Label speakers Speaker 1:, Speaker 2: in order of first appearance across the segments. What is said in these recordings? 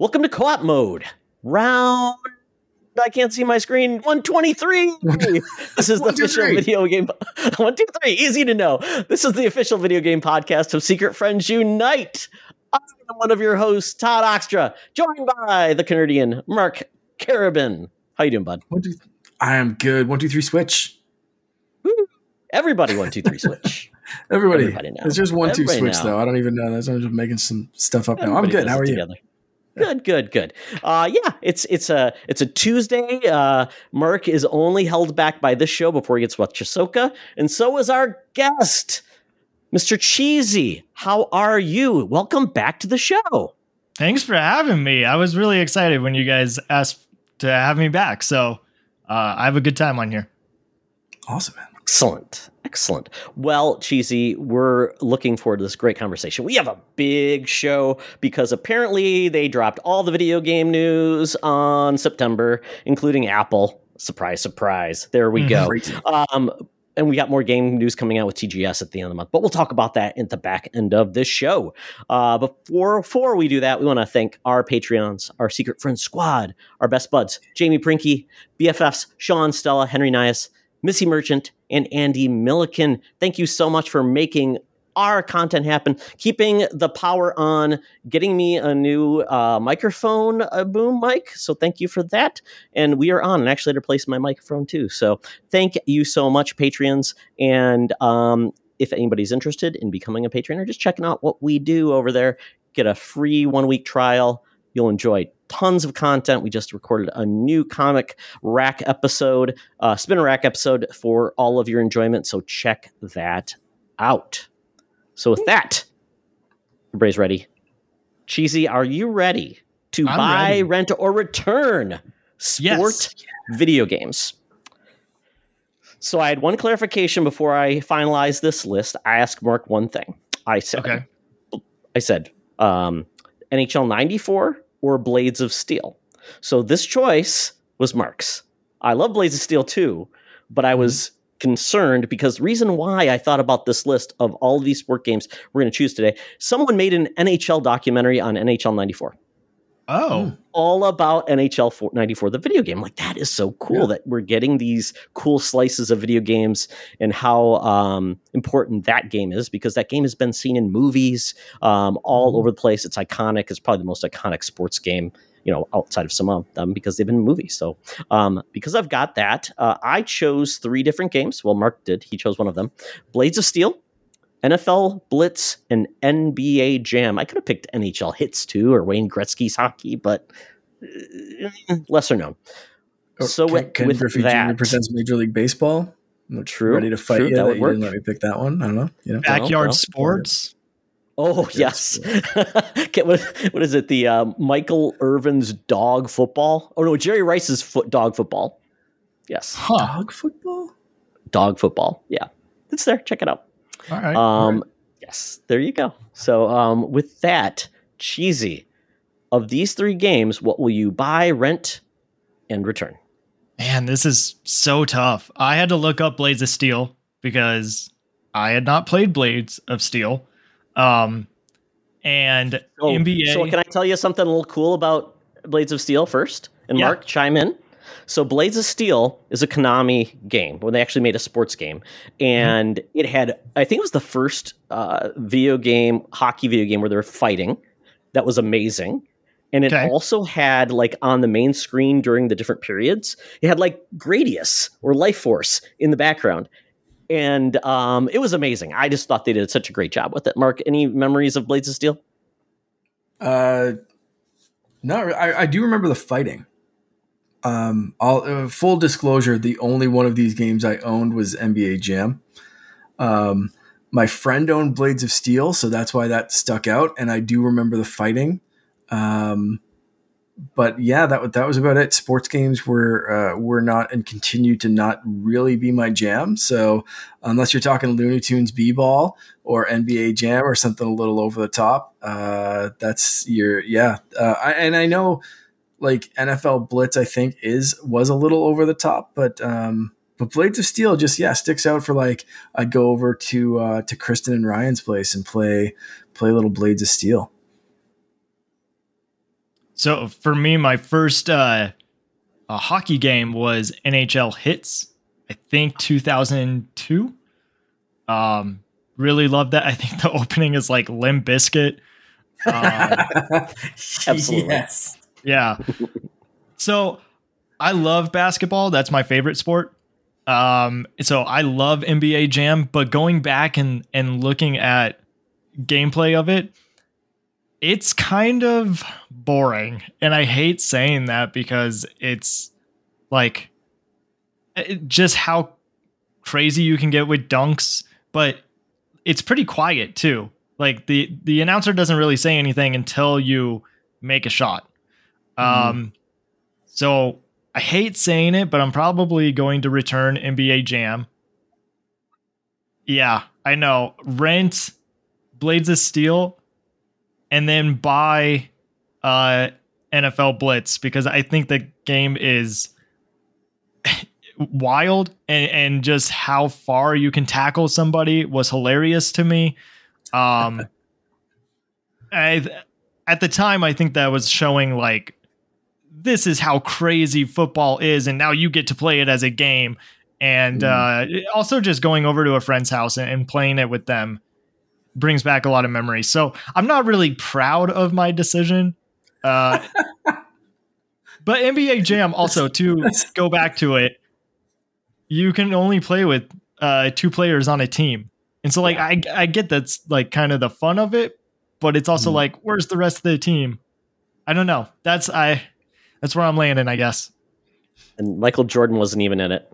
Speaker 1: Welcome to co-op mode. Round I can't see my screen. 123. this is the official video game. 123. Easy to know. This is the official video game podcast of Secret Friends Unite. I'm one of your hosts, Todd Oxtra, joined by the Canadian Mark Carabin. How you doing, bud?
Speaker 2: One, two, I am good. One, two, three, switch.
Speaker 1: Everybody, one, two, three, switch.
Speaker 2: Everybody. Everybody now. It's just one, Everybody two, switch, now. though. I don't even know. I'm just making some stuff up Everybody now. I'm good. How are you? Together.
Speaker 1: Good, good, good. Uh, yeah, it's it's a it's a Tuesday. Uh, Mark is only held back by this show before he gets with Chisoka, and so is our guest, Mr. Cheesy. How are you? Welcome back to the show.
Speaker 3: Thanks for having me. I was really excited when you guys asked to have me back. So uh, I have a good time on here.
Speaker 2: Awesome, man.
Speaker 1: Excellent. Excellent. Well, Cheesy, we're looking forward to this great conversation. We have a big show because apparently they dropped all the video game news on September, including Apple. Surprise, surprise. There we go. Um, and we got more game news coming out with TGS at the end of the month. But we'll talk about that at the back end of this show. Uh, before, before we do that, we want to thank our Patreons, our Secret Friends Squad, our best buds, Jamie Prinkey, BFFs, Sean, Stella, Henry Nyhus, Missy Merchant, and Andee Milliken. Thank you so much for making our content happen, keeping the power on, getting me a new uh, microphone, a boom mic. So thank you for that. And we are on, and actually, to replace my microphone too. So thank you so much, Patreons. And um, if anybody's interested in becoming a patron or just checking out what we do over there, get a free one week trial. You'll enjoy tons of content. We just recorded a new comic rack episode, uh, spinner rack episode for all of your enjoyment. So check that out. So with that, everybody's ready. Cheesy, are you ready to I'm buy, ready. rent, or return sport yes. video games? So I had one clarification before I finalized this list. I asked Mark one thing. I said, okay. I said, um, NHL 94 or Blades of Steel. So this choice was Mark's. I love Blades of Steel too, but I was mm-hmm. concerned because the reason why I thought about this list of all of these sport games we're going to choose today, someone made an NHL documentary on NHL 94.
Speaker 3: Oh.
Speaker 1: All about NHL 94, the video game. Like, that is so cool yeah. that we're getting these cool slices of video games and how um, important that game is because that game has been seen in movies um, all mm-hmm. over the place. It's iconic. It's probably the most iconic sports game you know, outside of some of them because they've been in movies. So, um, because I've got that, uh, I chose three different games. Well, Mark did. He chose one of them Blades of Steel, NFL Blitz and NBA Jam. I could have picked NHL Hitz too or Wayne Gretzky's hockey, but uh, lesser known.
Speaker 2: Or so Ken, with, Ken with Griffey that, Jr. presents Major League Baseball. I'm true. Ready to fight true, you that, that you didn't let me pick that one. I don't know. You know?
Speaker 3: Backyard no, sports.
Speaker 1: Oh yes. what, what is it? The uh, Michael Irvin's dog football? Oh no, Jerry Rice's foot dog football. Yes.
Speaker 2: Huh. Dog football.
Speaker 1: Dog football. Yeah, it's there. Check it out.
Speaker 3: All right.
Speaker 1: Um, All right. Yes, there you go. So, um, with that, cheesy, of these three games, what will you buy, rent, and return?
Speaker 3: Man, this is so tough. I had to look up Blades of Steel because I had not played Blades of Steel. Um, and
Speaker 1: oh, NBA. So, can I tell you something a little cool about Blades of Steel first? And yeah. Mark, chime in. So Blades of Steel is a Konami game when they actually made a sports game, and mm-hmm. it had I think it was the first uh, video game hockey video game where they were fighting. That was amazing. And it okay. also had like on the main screen during the different periods, it had like Gradius or Life Force in the background. And um, it was amazing. I just thought they did such a great job with it. Mark, any memories of Blades of Steel?
Speaker 2: Uh, no, I, I do remember the fighting um, all uh, full disclosure, the only one of these games I owned was NBA Jam. Um, my friend owned Blades of Steel, so that's why that stuck out. And I do remember the fighting. Um, but yeah, that that was about it. Sports games were uh, were not and continue to not really be my jam. So unless you're talking Looney Tunes B-ball or NBA Jam or something a little over the top, uh, that's your yeah. Uh, I, and I know like NFL Blitz, I think is was a little over the top, but um, but Blades of Steel just yeah sticks out for like I'd go over to uh, to Kristen and Ryan's place and play play little Blades of Steel.
Speaker 3: So for me, my first uh, a hockey game was NHL Hitz. I think 2002. Um, really loved that. I think the opening is like Limp Bizkit. Um,
Speaker 1: Absolutely.
Speaker 2: Yes.
Speaker 3: Yeah. So I love basketball. That's my favorite sport. Um, so I love NBA Jam, but going back and and looking at gameplay of it, it's kind of boring. And I hate saying that because it's like it, just how crazy you can get with dunks, but it's pretty quiet too. Like the the announcer doesn't really say anything until you make a shot. Um so I hate saying it, but I'm probably going to return NBA Jam. Yeah, I know. Rent Blades of Steel and then buy uh NFL Blitz because I think the game is wild and, and just how far you can tackle somebody was hilarious to me. Um I at the time I think that was showing like this is how crazy football is and now you get to play it as a game and uh also just going over to a friend's house and, and playing it with them brings back a lot of memories. So I'm not really proud of my decision. Uh but NBA Jam also to go back to it, you can only play with uh two players on a team. And so like I I get that's like kind of the fun of it, but it's also
Speaker 2: Mhm.
Speaker 3: like where's the rest of the team? I don't know. That's I that's where I'm landing, I guess.
Speaker 1: And Michael Jordan wasn't even in it.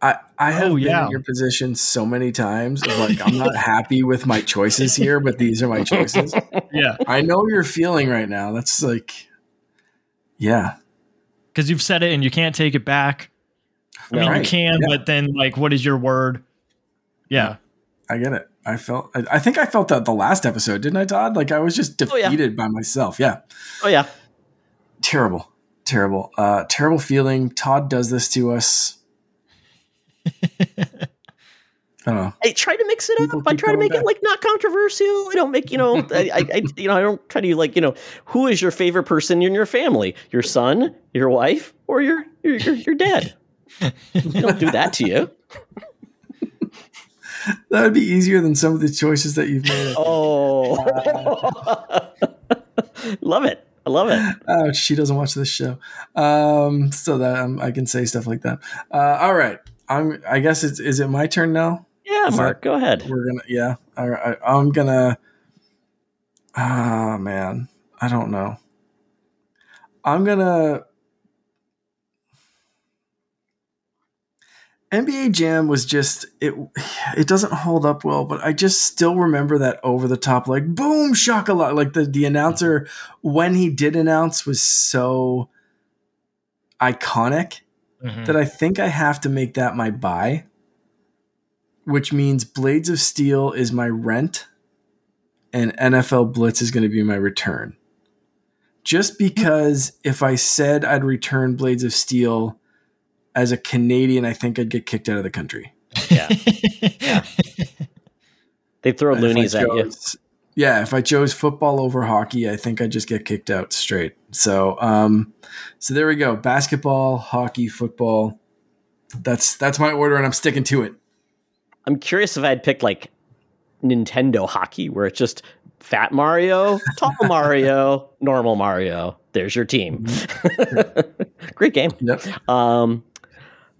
Speaker 2: I, I have
Speaker 3: Oh,
Speaker 2: been
Speaker 3: yeah.
Speaker 2: in your position so many times of like I'm not happy with my choices here, but these are my choices.
Speaker 3: Yeah.
Speaker 2: I know you're feeling right now. That's like yeah.
Speaker 3: Because you've said it and you can't take it back. I mean, you can,
Speaker 2: Yeah.
Speaker 3: but then like, what is your word? Yeah.
Speaker 2: I get it. I felt I, I think I felt that the last episode, didn't I, Todd? Like I was just
Speaker 1: Oh, yeah.
Speaker 2: defeated by myself. Yeah.
Speaker 1: Oh yeah.
Speaker 2: Terrible. Terrible. Uh terrible feeling. Todd does this to us. I don't know.
Speaker 1: I try to mix it
Speaker 2: People
Speaker 1: up. I try to make it like not controversial. I don't make you know. I, I, you know I don't try to like you know who is your favorite person in your family? Your son, your wife, or your your your, your dad? I don't do that to you.
Speaker 2: That would be easier than some of the choices that you've made.
Speaker 1: Oh, love it. I love it.
Speaker 2: Ouch, she doesn't watch this show. Um, so that um, I can say stuff like that. Uh, all right. I'm I guess it's is it my turn now?
Speaker 1: Yeah,
Speaker 2: Is
Speaker 1: Mark, go ahead.
Speaker 2: We're gonna yeah. All right. I'm gonna Ah man. I don't know. I'm gonna NBA Jam was just it it doesn't hold up well, but I just still remember that over the top like boom shakalaka like the the announcer when he did announce was so iconic
Speaker 3: Mhm.
Speaker 2: that I think I have to make that my buy, which means Blades of Steel is my rent and NFL Blitz is going to be my return. Just because if I said I'd return Blades of Steel as a Canadian, I think I'd get kicked out of the country.
Speaker 1: Yeah. They throw
Speaker 2: If I
Speaker 1: loonies at you.
Speaker 2: Yeah, if I chose football over hockey, I think I'd just get kicked out straight. So, um, so there we go. Basketball, hockey, football. That's that's my order, and I'm sticking to it.
Speaker 1: I'm curious if I'd picked like Nintendo hockey, where it's just fat Mario, tall Mario, normal Mario. There's your team. Great game.
Speaker 2: Yep.
Speaker 1: Um,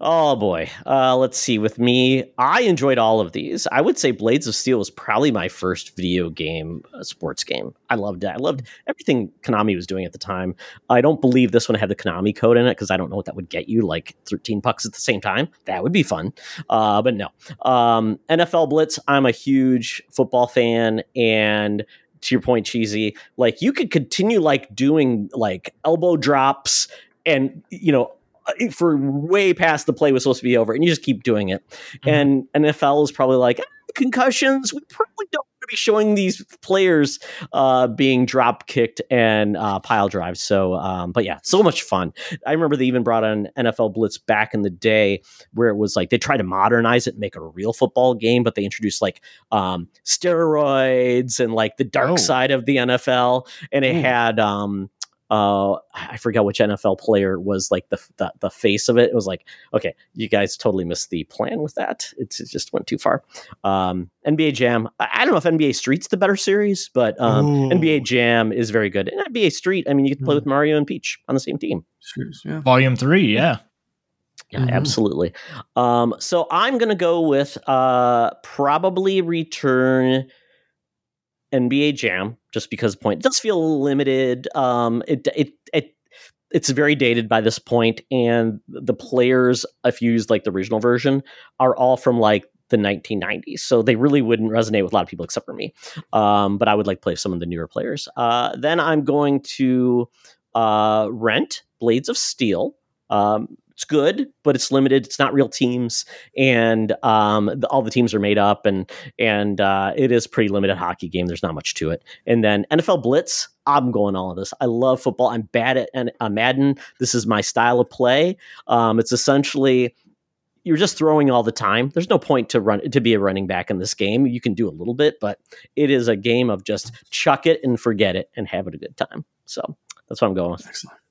Speaker 1: oh boy. Uh, let's see. With me, I enjoyed all of these. I would say Blades of Steel was probably my first video game, uh, sports game. I loved it. I loved everything Konami was doing at the time. I don't believe this one had the Konami code in it because I don't know what that would get you, like 13 bucks at the same time. That would be fun. Uh, but no. Um, NFL Blitz, I'm a huge football fan and to your point, cheesy, like you could continue like doing like elbow drops and you know for way past the play was supposed to be over, and you just keep doing it. And NFL is probably like "Eh, concussions. We probably don't want to be showing these players uh, being drop kicked and uh, pile drives. So, um, but yeah, so much fun. I remember they even brought on NFL Blitz back in the day, where it was like they tried to modernize it, and make it a real football game, but they introduced like um, steroids and like the dark
Speaker 3: Oh.
Speaker 1: side of the NFL, and it
Speaker 2: Ooh.
Speaker 1: had um, uh, I forgot which NFL player was like the, the, the face of it. It was like, okay, you guys totally missed the plan with that. It's, it just went too far. Um, NBA Jam. I, I, don't know if NBA Street's the better series, but um, NBA Jam is very good. And NBA Street, I mean, you can play with Mario and Peach on the same team.
Speaker 3: Yeah. Volume three, yeah.
Speaker 1: Yeah, mm-hmm. absolutely. Um, so I'm gonna go with uh, probably return NBA Jam just because point it does feel limited. Um, it it it it's very dated by this point, and the players, if you use like the original version, are all from like the 1990s, so they really wouldn't resonate with a lot of people except for me. Um, but I would like play some of the newer players. Uh, then I'm going to uh, rent Blades of Steel. Um, it's good, but it's limited. It's not real teams, and um, the, all the teams are made up, and and uh, it is pretty limited hockey game. There's not much to it. And then NFL Blitz, I'm going all of this. I love football. I'm bad at uh, Madden. This is my style of play. Um, it's essentially you're just throwing all the time. There's no point to run to be a running back in this game. You can do a little bit, but it is a game of just chuck it and forget it and have it a good time. So that's what I'm going with.
Speaker 2: Excellent.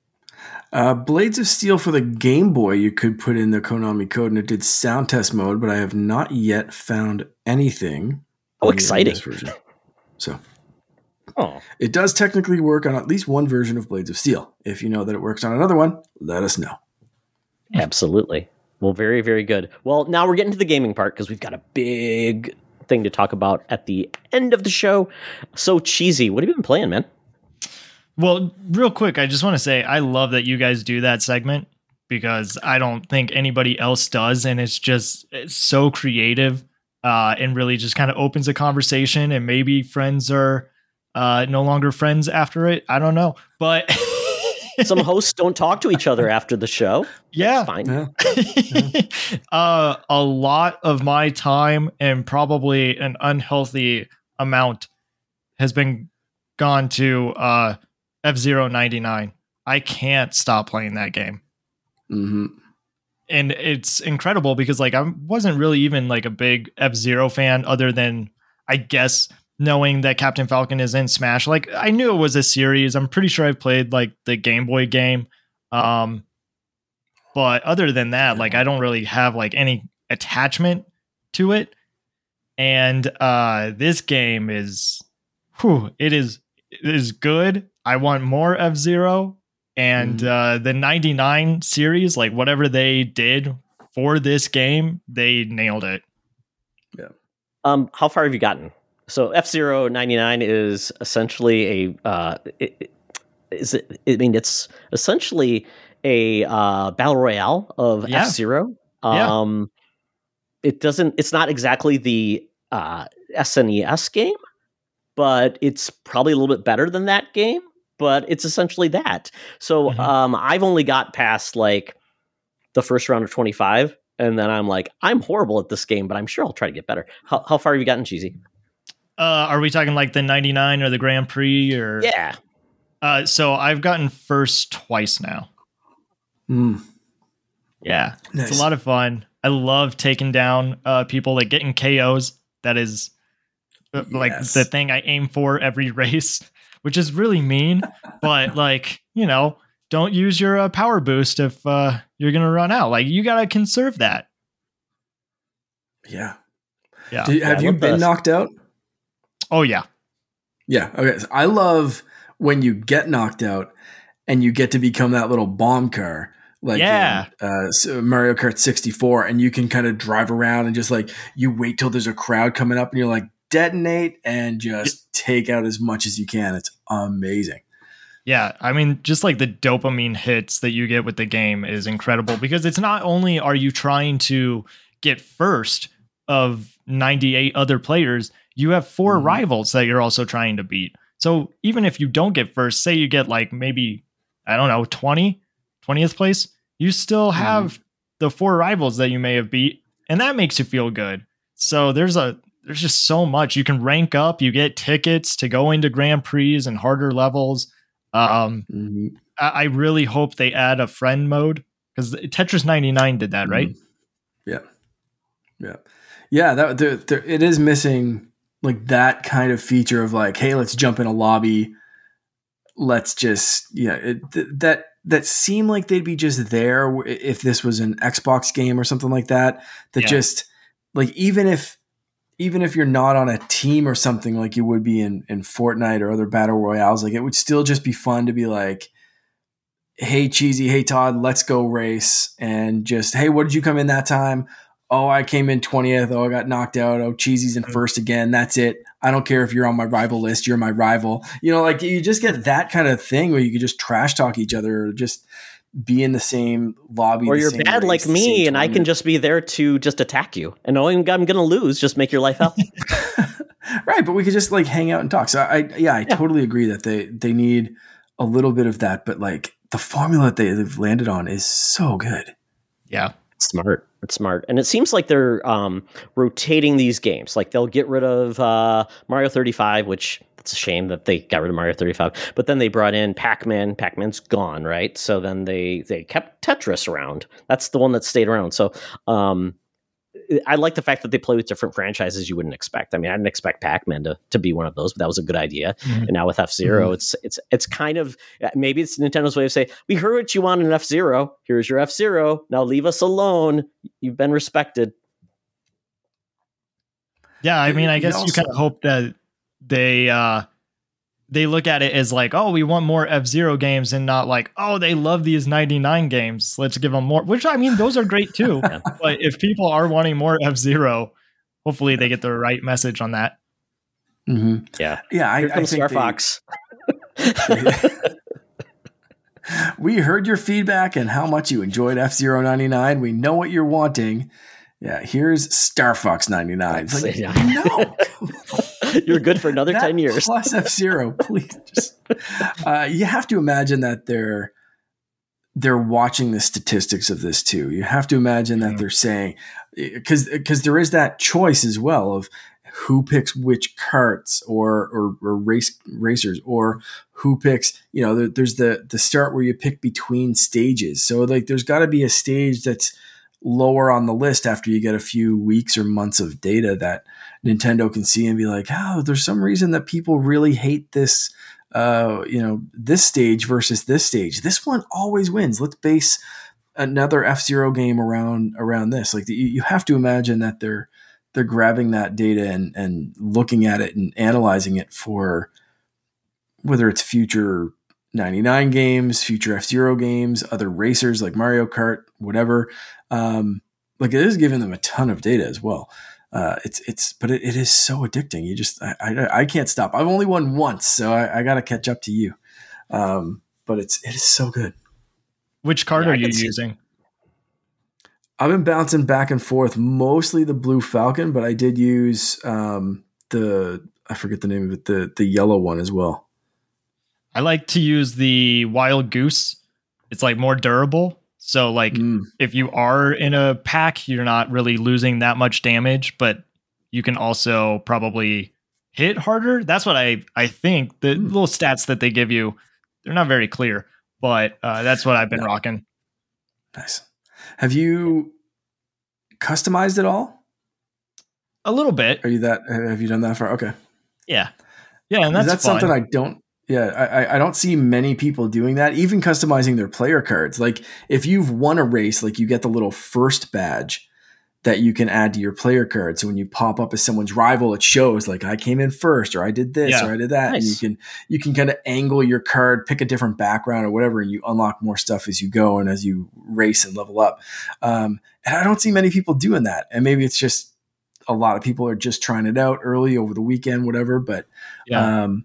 Speaker 2: Uh, Blades of Steel for the Game Boy, you could put in the Konami code and it did sound test mode, but I have not yet found anything.
Speaker 1: Oh, exciting.
Speaker 2: version. So, oh. it does technically work on at least one version of Blades of Steel. If you know that it works on another one, let us know.
Speaker 1: Absolutely. Well, very, very good. Well, now we're getting to the gaming part because we've got a big thing to talk about at the end of the show. So cheesy. What have you been playing, man?
Speaker 3: Well, real quick, I just want to say I love that you guys do that segment because I don't think anybody else does, and it's just it's so creative uh, and really just kind of opens a conversation. And maybe friends are uh, no longer friends after it. I don't know, but
Speaker 1: some hosts don't talk to each other after the show.
Speaker 3: Yeah,
Speaker 1: That's fine.
Speaker 3: Yeah. uh, a lot of my time and probably an unhealthy amount has been gone to uh, F Zero ninety nine. I can't stop playing that game.
Speaker 2: Mm-hmm.
Speaker 3: And it's incredible because like I wasn't really even like a big F Zero fan, other than I guess knowing that Captain Falcon is in Smash. Like I knew it was a series. I'm pretty sure I've played like the Game Boy game. Um, but other than that, like I don't really have like any attachment to it. And uh this game is whew, it is it is good I want more F Zero and mm-hmm. uh, the 99 series, like whatever they did for this game, they nailed it.
Speaker 2: Yeah.
Speaker 1: Um, how far have you gotten? So F Zero 99 is essentially a, uh, it, is it, I mean, it's essentially a uh, battle royale of yeah. F Zero. Um, yeah. It doesn't, it's not exactly the uh, SNES game, but it's probably a little bit better than that game but it's essentially that. So mm-hmm. um, I've only got past like the first round of 25, and then I'm like, I'm horrible at this game, but I'm sure I'll try to get better. How, how far have you gotten, Cheesy?
Speaker 3: Uh, are we talking like the 99 or the Grand Prix or?
Speaker 1: Yeah.
Speaker 3: Uh, so I've gotten first twice now.
Speaker 2: Mm.
Speaker 3: Yeah, nice. it's a lot of fun. I love taking down uh, people like getting KOs. That is uh, yes. like the thing I aim for every race which is really mean. but like, you know, don't use your uh, power boost if uh, you're gonna run out. Like, you gotta conserve that.
Speaker 2: Yeah.
Speaker 3: Yeah.
Speaker 2: You, have yeah, you been this. knocked out?
Speaker 3: Oh yeah.
Speaker 2: Yeah. Okay. So I love when you get knocked out and you get to become that little bomb car like
Speaker 3: yeah.
Speaker 2: in, uh, Mario Kart 64, and you can kind of drive around and just like you wait till there's a crowd coming up, and you're like, detonate and just take out as much as you can. It's amazing.
Speaker 3: Yeah, I mean, just like the dopamine hits that you get with the game is incredible because it's not only are you trying to get first of 98 other players, you have 4 mm-hmm. rivals that you're also trying to beat. So even if you don't get first, say you get like maybe, I don't know, 20, 20th place, you still mm-hmm. have mm-hmm. the four rivals that you may have beat, and that makes you feel good. So there's a there's just so much you can rank up. You get tickets to go into Grand Prix and harder levels. Um, mm-hmm. I, I, really hope they add a friend mode because Tetris 99 did that, right?
Speaker 2: Mm-hmm. Yeah, yeah, yeah. That there, there, it is missing like that kind of feature of like, hey, let's jump in a lobby let's just yeah it, th- that that seem like they'd be just there if this was an Xbox game or something like that. That
Speaker 3: Yeah.
Speaker 2: just like even if even if you're not on a team or something like you would be in in Fortnite or other battle royales, like it would still just be fun to be like, hey cheesy, hey Todd, let's go race, and just hey, what did you come in that time? Oh, I came in twentieth. Oh, I got knocked out. Oh, cheesy's in mm. first again. That's it. I don't care if you're on my rival list. You're my rival. You know, like you just get that kind of thing where you could just trash talk each other or just be in the same lobby.
Speaker 1: or you're bad
Speaker 2: race,
Speaker 1: like me and I can just be there to just attack you. And knowing I'm going to lose, just make your life hell.
Speaker 2: right, but we could just like hang out and talk. So I, yeah, I totally agree that they they need a little bit of that, but like the formula that they, they've landed on is so good.
Speaker 3: Yeah.
Speaker 1: it's smart. It's smart. And it seems like they're um, rotating these games. Like they'll get rid of uh, Mario 35, which it's a shame that they got rid of Mario 35. But then they brought in Pac-Man. Pac-Man's gone, right? So then they they kept Tetris around. That's the one that stayed around. So um, I like the fact that they play with different franchises you wouldn't expect. I mean, I didn't expect Pac-Man to, to be one of those, but that was a good idea.
Speaker 3: Mhm.
Speaker 1: And now with F Zero it's it's it's kind of maybe it's Nintendo's way of saying, "We heard what you want in F Zero. Here's your F Zero. Now leave us alone. You've been respected."
Speaker 3: Yeah, I mean, I
Speaker 2: it
Speaker 3: guess you kind of hope that they uh they look at it as like, oh, we want more F Zero games, and not like, oh, they love these ninety nine games. Let's give them more. Which I mean, those are great too. But if people are wanting more F Zero, hopefully they get the right message on that.
Speaker 2: Mm-hmm.
Speaker 1: Yeah,
Speaker 2: Yeah, I,
Speaker 1: here
Speaker 2: I think
Speaker 1: Star
Speaker 2: they-
Speaker 1: Fox.
Speaker 2: we heard your feedback and how much you enjoyed F 99 We know what you're wanting. Yeah, here's Star Fox 99. It's like, no.
Speaker 1: You're good for another
Speaker 2: That
Speaker 1: ten years.
Speaker 2: Plus F Zero, please. Just, uh, you have to imagine that they're they're watching the statistics of this too. You have to imagine that
Speaker 3: Mhm.
Speaker 2: they're saying because because there is that choice as well of who picks which carts or or, or race racers or who picks you know there, there's the the start where you pick between stages so like there's got to be a stage that's lower on the list after you get a few weeks or months of data that Nintendo can see and be like, oh, there's some reason that people really hate this, uh, you know, this stage versus this stage. This one always wins. Let's base another F Zero game around around this. Like you, you have to imagine that they're they're grabbing that data and and looking at it and analyzing it for whether it's future 99 games, future F Zero games, other racers like Mario Kart, whatever. Um, like it is giving them a ton of data as well. Uh, it's it's but it, it is so addicting. You just I, I I can't stop. I've only won once, so I, I got to catch up to you. Um, but it's it is so good.
Speaker 3: Which card
Speaker 1: Yeah,
Speaker 3: are you using?
Speaker 2: I've been bouncing back and forth, mostly the Blue Falcon, but I did use um, the I forget the name of it, the the yellow one as well.
Speaker 3: I like to use the Wild Goose. It's like more durable. So like
Speaker 2: Mm,
Speaker 3: if you are in a pack, you're not really losing that much damage, but you can also probably hit harder. That's what I I think. The
Speaker 2: Hmm.
Speaker 3: little stats that they give you, they're not very clear, but uh, that's what I've been
Speaker 2: No.
Speaker 3: rocking.
Speaker 2: nice. Have you customized it all?
Speaker 3: A little bit,
Speaker 2: Are you that? Have you done that far? Okay.
Speaker 3: yeah, yeah, and that's,
Speaker 2: that's something I don't. Yeah, I, I- don't see many people doing that. Even customizing their player cards. Like if you've won a race, like you get the little first badge that you can add to your player card. So when you pop up as someone's rival, it shows like I came in first, or I did this,
Speaker 3: Yeah.
Speaker 2: or I did that. And you can you can kind of angle your card, pick a different background or whatever, and you unlock more stuff as you go and as you race and level up. Um, and I don't see many people doing that. And maybe it's just a lot of people are just trying it out early over the weekend, whatever. But
Speaker 3: yeah.
Speaker 2: um,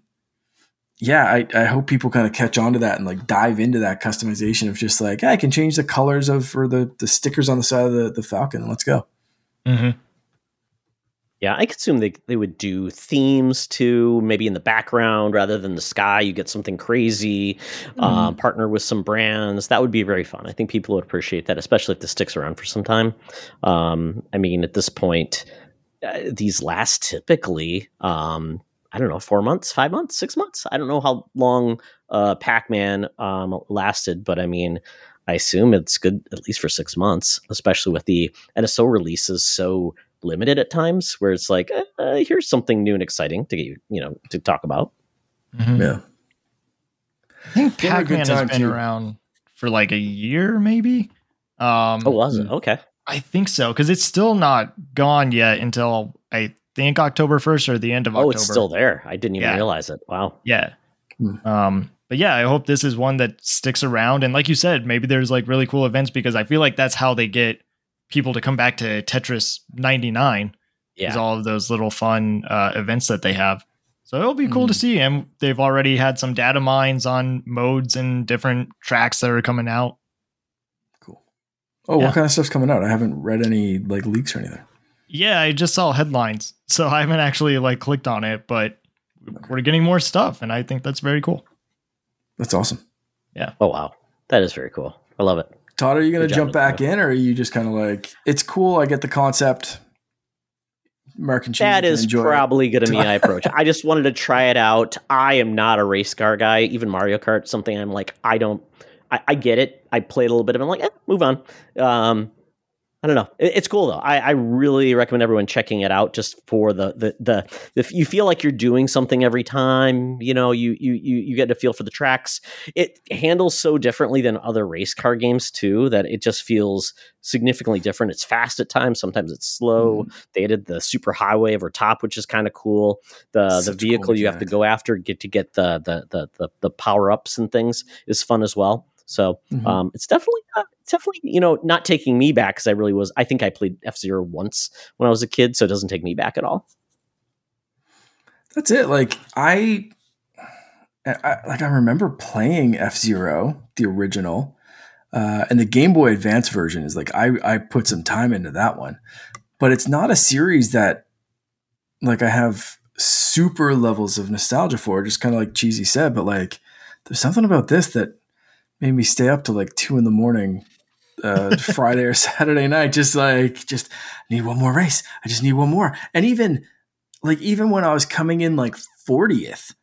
Speaker 2: yeah, I, I hope people kind of catch on to that and like dive into that customization of just like I can change the colors of or the the stickers on the side of the, the Falcon. Let's go.
Speaker 3: hmm
Speaker 1: Yeah, I could assume they they would do themes too, maybe in the background rather than the sky. You get something crazy. Um, partner with some brands. That would be very fun. I think people would appreciate that, especially if this sticks around for some time. Um, I mean, at this point, uh, these last typically, um, I don't know, four months, five months, six months. I don't know how long uh, Pac Man um, lasted, but I mean, I assume it's good at least for six months, especially with the NSO releases so limited at times, where it's like, eh, uh, here's something new and exciting to get you, you know, to talk about.
Speaker 3: Mhm.
Speaker 2: Yeah.
Speaker 3: I think
Speaker 2: They had a good
Speaker 3: Pac-Man has been
Speaker 2: too.
Speaker 3: around for like a year, maybe. Um,
Speaker 1: Oh, was it? Okay.
Speaker 3: I think so because it's still not gone yet until I think October first or the end of
Speaker 1: Oh,
Speaker 3: October.
Speaker 1: Oh, it's still there. I didn't even
Speaker 3: Yeah.
Speaker 1: realize it. Wow.
Speaker 3: Yeah.
Speaker 2: Hmm.
Speaker 3: Um, but yeah, I hope this is one that sticks around. And like you said, maybe there's like really cool events because I feel like that's how they get people to come back to Tetris 99
Speaker 1: yeah.
Speaker 3: is all of those little fun uh, events that they have. So it'll be cool
Speaker 2: Hmm.
Speaker 3: to see. And they've already had some data mines on modes and different tracks that are coming out.
Speaker 2: Cool. Oh,
Speaker 3: Yeah.
Speaker 2: what kind of stuff's coming out? I haven't read any like leaks or anything.
Speaker 3: Yeah, I just saw headlines, so I haven't actually like clicked on it, but we're getting more stuff, and I think that's very cool.
Speaker 2: That's awesome. Yeah.
Speaker 1: Oh, wow. That is very cool. I love it.
Speaker 2: Todd, are you going to jump back
Speaker 1: Nicola.
Speaker 2: in, or are you just kind of like, it's cool. I get the concept. Mark and cheese.
Speaker 1: That
Speaker 2: you can
Speaker 1: is probably going to be my approach. I just wanted to try it out. I am not a race car guy. Even Mario Kart, something I'm like, I don't. I, I get it. I played a little bit of. it. I'm like, eh, move on. Um, I don't know. It's cool though. I, I really recommend everyone checking it out just for the the the. If you feel like you're doing something every time, you know, you you you you get a feel for the tracks. It handles so differently than other race car games too that it just feels significantly different. It's fast at times. Sometimes it's slow. Mm-hmm. They added the super highway over top, which is kind of cool. The the
Speaker 2: Such cool
Speaker 1: vehicle you have to go after get to get the the the the, the power ups and things is fun as well. So
Speaker 2: Mhm.
Speaker 1: um, it's definitely uh, definitely you know not taking me back because I really was. I think I played F Zero once when I was a kid, so it doesn't take me back at all.
Speaker 2: That's it. Like I, I like I remember playing F Zero, the original, uh, and the Game Boy Advance version is like I I put some time into that one, but it's not a series that like I have super levels of nostalgia for. Just kind of like cheesy said, but like there's something about this that made me stay up till like two in the morning. Uh, Friday or Saturday night, just like, just need one more race. I just need one more. And even like even when I was coming in like 40th,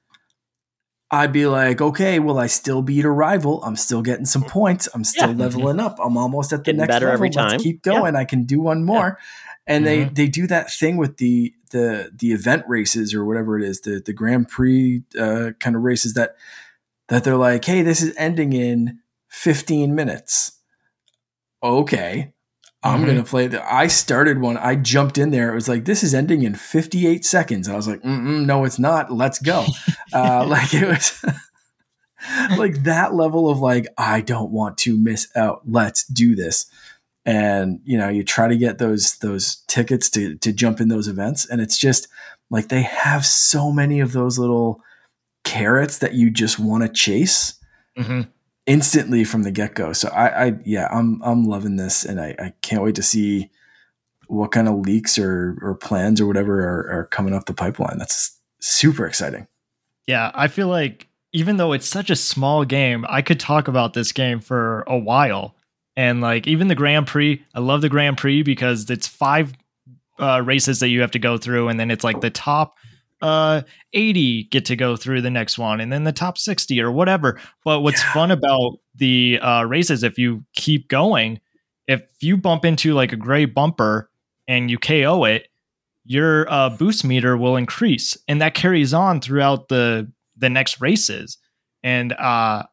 Speaker 2: I'd be like, okay, will I still beat a rival? I'm still getting some points. I'm still
Speaker 1: Yeah.
Speaker 2: leveling up. I'm almost at the
Speaker 1: Getting
Speaker 2: next
Speaker 1: better
Speaker 2: level.
Speaker 1: every
Speaker 2: Let's
Speaker 1: time.
Speaker 2: keep
Speaker 1: Yeah.
Speaker 2: going. I can do one more. And they
Speaker 3: Mhm.
Speaker 2: they do that thing with the the the event races or whatever it is, the the Grand Prix uh, kind of races that that they're like, hey, this is ending in 15 minutes. Okay. I'm
Speaker 3: Mhm.
Speaker 2: gonna play the. I started one. I jumped in there. It was like this is ending in 58 seconds. And I was like, Mm-mm, no, it's not. Let's go. uh, like it was like that level of like I don't want to miss out. Let's do this. And you know, you try to get those those tickets to to jump in those events, and it's just like they have so many of those little carrots that you just want to chase
Speaker 3: Mhm.
Speaker 2: instantly from the get go. So I, I yeah, I'm I'm loving this, and I, I can't wait to see what kind of leaks or or plans or whatever are, are coming up the pipeline. That's super exciting.
Speaker 3: Yeah, I feel like even though it's such a small game, I could talk about this game for a while. And like even the Grand Prix, I love the Grand Prix because it's five uh, races that you have to go through, and then it's like the top uh 80 get to go through the next one and then the top 60 or whatever. But what's
Speaker 2: Yeah.
Speaker 3: fun about the uh races if you keep going if you bump into like a gray bumper and you KO it your uh boost meter will increase and that carries on throughout the the next races. And uh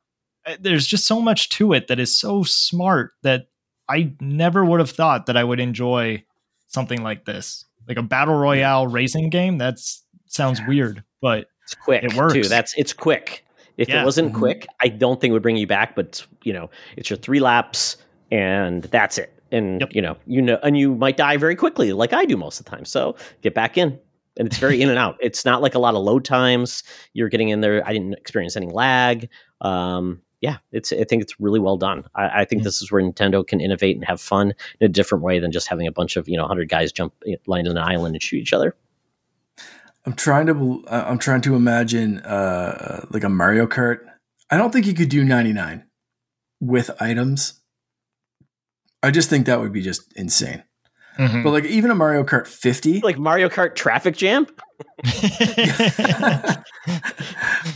Speaker 3: there's just so much to it that is so smart that I never would have thought that I would enjoy something like this. Like a battle royale racing game that's sounds weird but
Speaker 1: It's quick
Speaker 3: It works.
Speaker 1: too. That's it's quick. If
Speaker 3: Yeah.
Speaker 1: it wasn't
Speaker 2: Mhm.
Speaker 1: quick, I don't think it would bring you back. But you know, it's your three laps and that's it. And
Speaker 3: Yep.
Speaker 1: you know, you know, and you might die very quickly, like I do most of the time. So get back in, and it's very in and out. It's not like a lot of load times. You're getting in there. I didn't experience any lag. Um, yeah, it's. I think it's really well done. I, I think
Speaker 3: Mm.
Speaker 1: this is where Nintendo can innovate and have fun in a different way than just having a bunch of you know hundred guys jump land on an island and shoot each other.
Speaker 2: I'm trying to uh, I'm trying to imagine uh like a Mario Kart. I don't think you could do 99 with items. I just think that would be just insane.
Speaker 3: Mhm.
Speaker 2: But like even a Mario Kart 50,
Speaker 1: Like Mario Kart traffic jam.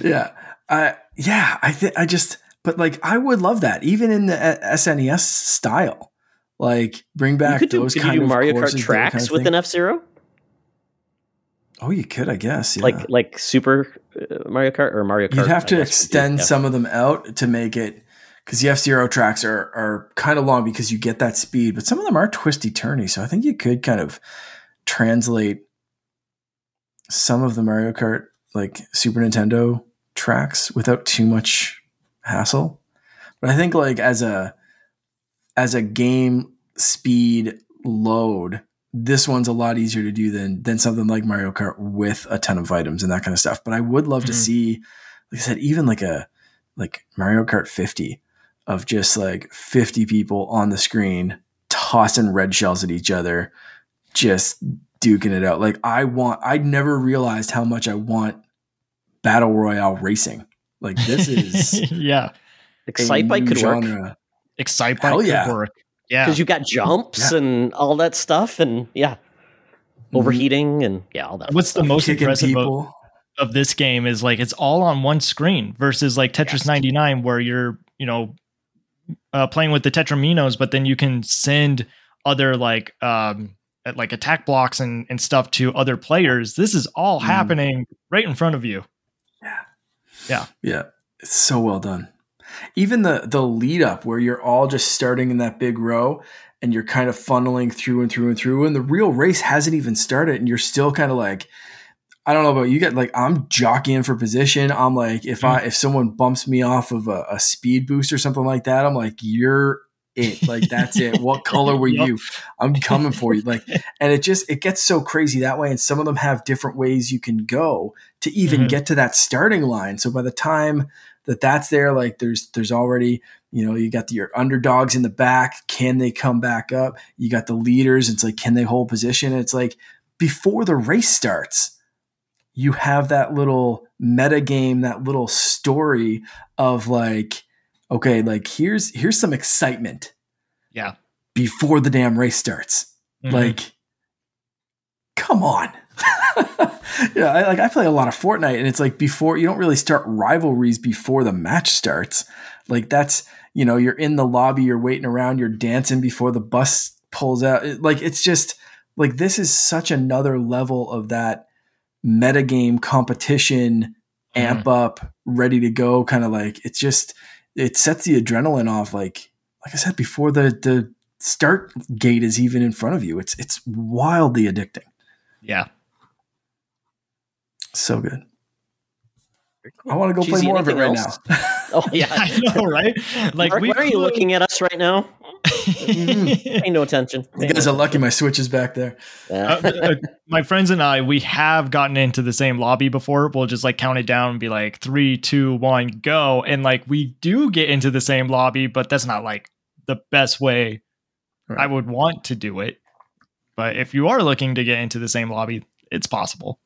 Speaker 2: yeah, I yeah, I think I just but like I would love that even in the uh, SNES style. Like bring
Speaker 1: You
Speaker 2: back
Speaker 1: could do,
Speaker 2: those
Speaker 1: could
Speaker 2: kind
Speaker 1: you do
Speaker 2: of
Speaker 1: Mario Kart tracks
Speaker 2: kind of
Speaker 1: with an F Zero.
Speaker 2: Oh, you could, I guess. Yeah.
Speaker 1: like like Super uh, Mario Kart or Mario Kart.
Speaker 2: You'd have to
Speaker 1: guess, would do-
Speaker 2: extend
Speaker 1: yeah.
Speaker 2: some of them out to make it because the F Zero tracks are are kind of long because you get that speed, but some of them are twisty turny. So I think you could kind of translate some of the Mario Kart like Super Nintendo tracks without too much hassle. But I think like as a as a game speed load, this one's a lot easier to do than than something like Mario Kart with a ton of items and that kind of stuff. But I would love to
Speaker 3: Mhm.
Speaker 2: see, like I said, even like a like Mario Kart 50 of just like 50 people on the screen tossing red shells at each other, just duking it out. Like I want I never realized how much I want battle royale racing. Like this is
Speaker 3: yeah.
Speaker 1: Excite
Speaker 2: a
Speaker 1: Bike
Speaker 2: new
Speaker 1: could work
Speaker 2: genre.
Speaker 3: Excite
Speaker 2: Hell
Speaker 3: bike
Speaker 2: yeah.
Speaker 3: could work. Yeah.
Speaker 1: because you got jumps and all that stuff, and yeah,
Speaker 2: Mhm.
Speaker 1: overheating and yeah, all that.
Speaker 3: What's the most
Speaker 2: Kicking
Speaker 3: impressive of,
Speaker 2: people.
Speaker 3: of this game is like it's all on one screen versus like Tetris
Speaker 1: Yes.
Speaker 3: 99 where you're, you know, uh, playing with the Tetrominos, but then you can send other like um uh, like attack blocks and, and stuff to other players. This is all
Speaker 2: Mm.
Speaker 3: happening right in front of you.
Speaker 2: Yeah. Yeah. Yeah, it's so well done. Even the the lead up where you're all just starting in that big row and you're kind of funneling through and through and through, and the real race hasn't even started, and you're still kind of like, I don't know about you. Get like I'm jockeying for position. I'm like, if I if someone bumps me off of a, a speed boost or something like that, I'm like, you're it. Like that's it. What color were
Speaker 3: Yup.
Speaker 2: you? I'm coming for you. Like, and it just it gets so crazy that way. And some of them have different ways you can go to even
Speaker 3: Mhm.
Speaker 2: get to that starting line. So by the time that that's there, like there's there's already you know you got the, your underdogs in the back. Can they come back up? You got the leaders. It's like can they hold position? It's like before the race starts, you have that little meta game, that little story of like, okay, like here's here's some excitement
Speaker 3: Yeah.
Speaker 2: before the damn race starts.
Speaker 3: Mhm.
Speaker 2: Like, come on. yeah, I like I play a lot of Fortnite and it's like before you don't really start rivalries before the match starts. Like that's, you know, you're in the lobby, you're waiting around, you're dancing before the bus pulls out. It- like it's just like this is such another level of that metagame competition
Speaker 3: Mhm.
Speaker 2: amp up, ready to go kind of like it's just it sets the adrenaline off like like I said before the the start gate is even in front of you. It's it's wildly addicting.
Speaker 3: yeah.
Speaker 2: So good. I want to go play more of it right
Speaker 1: else?
Speaker 2: now.
Speaker 1: Oh yeah.
Speaker 3: I know, right? Like
Speaker 1: Mark,
Speaker 3: we
Speaker 1: why are you looking at us right now? Pay no attention.
Speaker 2: you guys are lucky my switch is back there.
Speaker 1: Yeah.
Speaker 3: Uh, uh, my friends and I, we have gotten into the same lobby before. We'll just like count it down and be like three, two, one, go. And like we do get into the same lobby, but that's not like the best way
Speaker 2: Right.
Speaker 3: I would want to do it. But if you are looking to get into the same lobby, it's possible.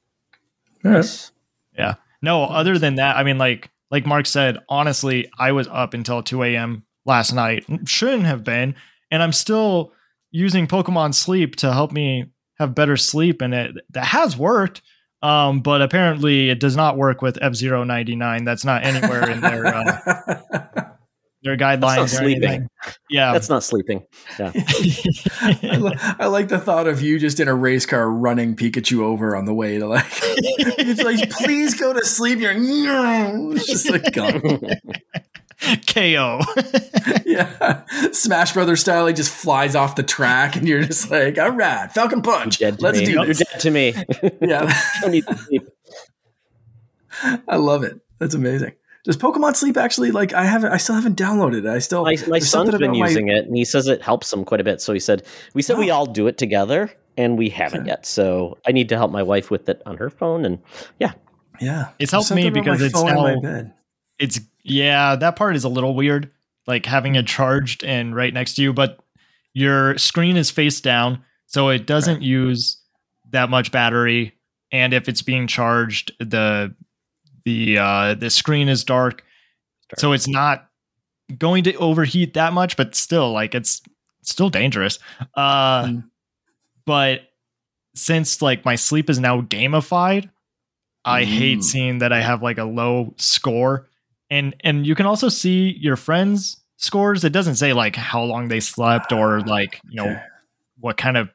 Speaker 2: All right.
Speaker 1: Yeah.
Speaker 3: No, other than that, I mean, like like Mark said, honestly, I was up until 2 a.m. last night. Shouldn't have been, and I'm still using Pokemon Sleep to help me have better sleep, and it that has worked. Um, but apparently, it does not work with F Zero 99. That's not anywhere in their uh, their guidelines or
Speaker 1: sleeping.
Speaker 3: anything. Yeah,
Speaker 1: That's not sleeping.
Speaker 2: I, li- I like the thought of you just in a race car running Pikachu over on the way to like, it's like please go to sleep. You're no, it's just like gone.
Speaker 3: KO.
Speaker 2: yeah, Smash Brothers style. He just flies off the track, and you're just like, all right, Falcon Punch.
Speaker 1: You're dead to
Speaker 2: Let's
Speaker 1: me.
Speaker 2: do
Speaker 1: You're
Speaker 2: this.
Speaker 1: dead to me.
Speaker 2: Yeah,
Speaker 1: I need to sleep.
Speaker 2: I love it. That's amazing. Does Pokemon Sleep actually like? I haven't. I still haven't downloaded it. I still.
Speaker 1: My, my
Speaker 2: there's
Speaker 1: son's
Speaker 2: something
Speaker 1: been
Speaker 2: about my-
Speaker 1: using it, and he says it helps him quite a bit. So he said, "We said we
Speaker 2: Oh.
Speaker 1: all do it together, and we haven't
Speaker 2: Okay.
Speaker 1: yet. So I need to help my wife with it on her phone, and
Speaker 2: Yeah,
Speaker 3: Yeah.
Speaker 2: It's
Speaker 3: helped me because it's now
Speaker 2: my bed.
Speaker 3: it's yeah that part is a little weird like having it charged and right next to you but your screen is face down so it doesn't use that much battery and if it's being charged the the uh the screen is dark so it's not going to overheat that much but still like it's still dangerous uh
Speaker 2: Mm.
Speaker 3: but since like my sleep is now gamified i hate
Speaker 2: Mm.
Speaker 3: seeing that i have like a low score and and you can also see your friends scores it doesn't say like how long they slept or like you know what kind of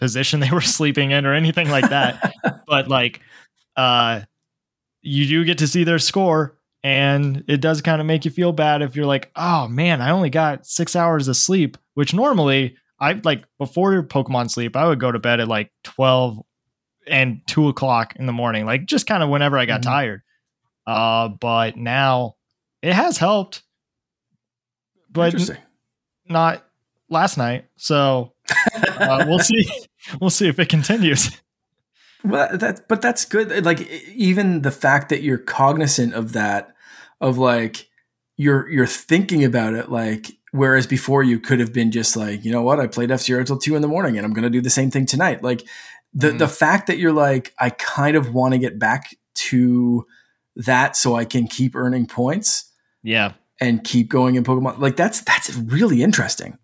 Speaker 3: position they were sleeping in or anything like that. but like, uh, you do get to see their score, and it does kind of make you feel bad if you're like, oh man, I only got six hours of sleep, which normally I like before Pokemon sleep, I would go to bed at like 12 and two o'clock in the morning, like just kind of whenever I got mm-hmm. tired. Uh, but now it has helped, but not last night. So uh, we'll see. We'll see if it continues.
Speaker 2: Well, that but that's good. Like even the fact that you're cognizant of that, of like you're you're thinking about it, like whereas before you could have been just like, you know what, I played F Zero till two in the morning, and I'm going to do the same thing tonight. Like the mm. the fact that you're like, I kind of want to get back to that so I can keep earning points.
Speaker 3: Yeah.
Speaker 2: And keep going in Pokemon. Like that's that's really interesting.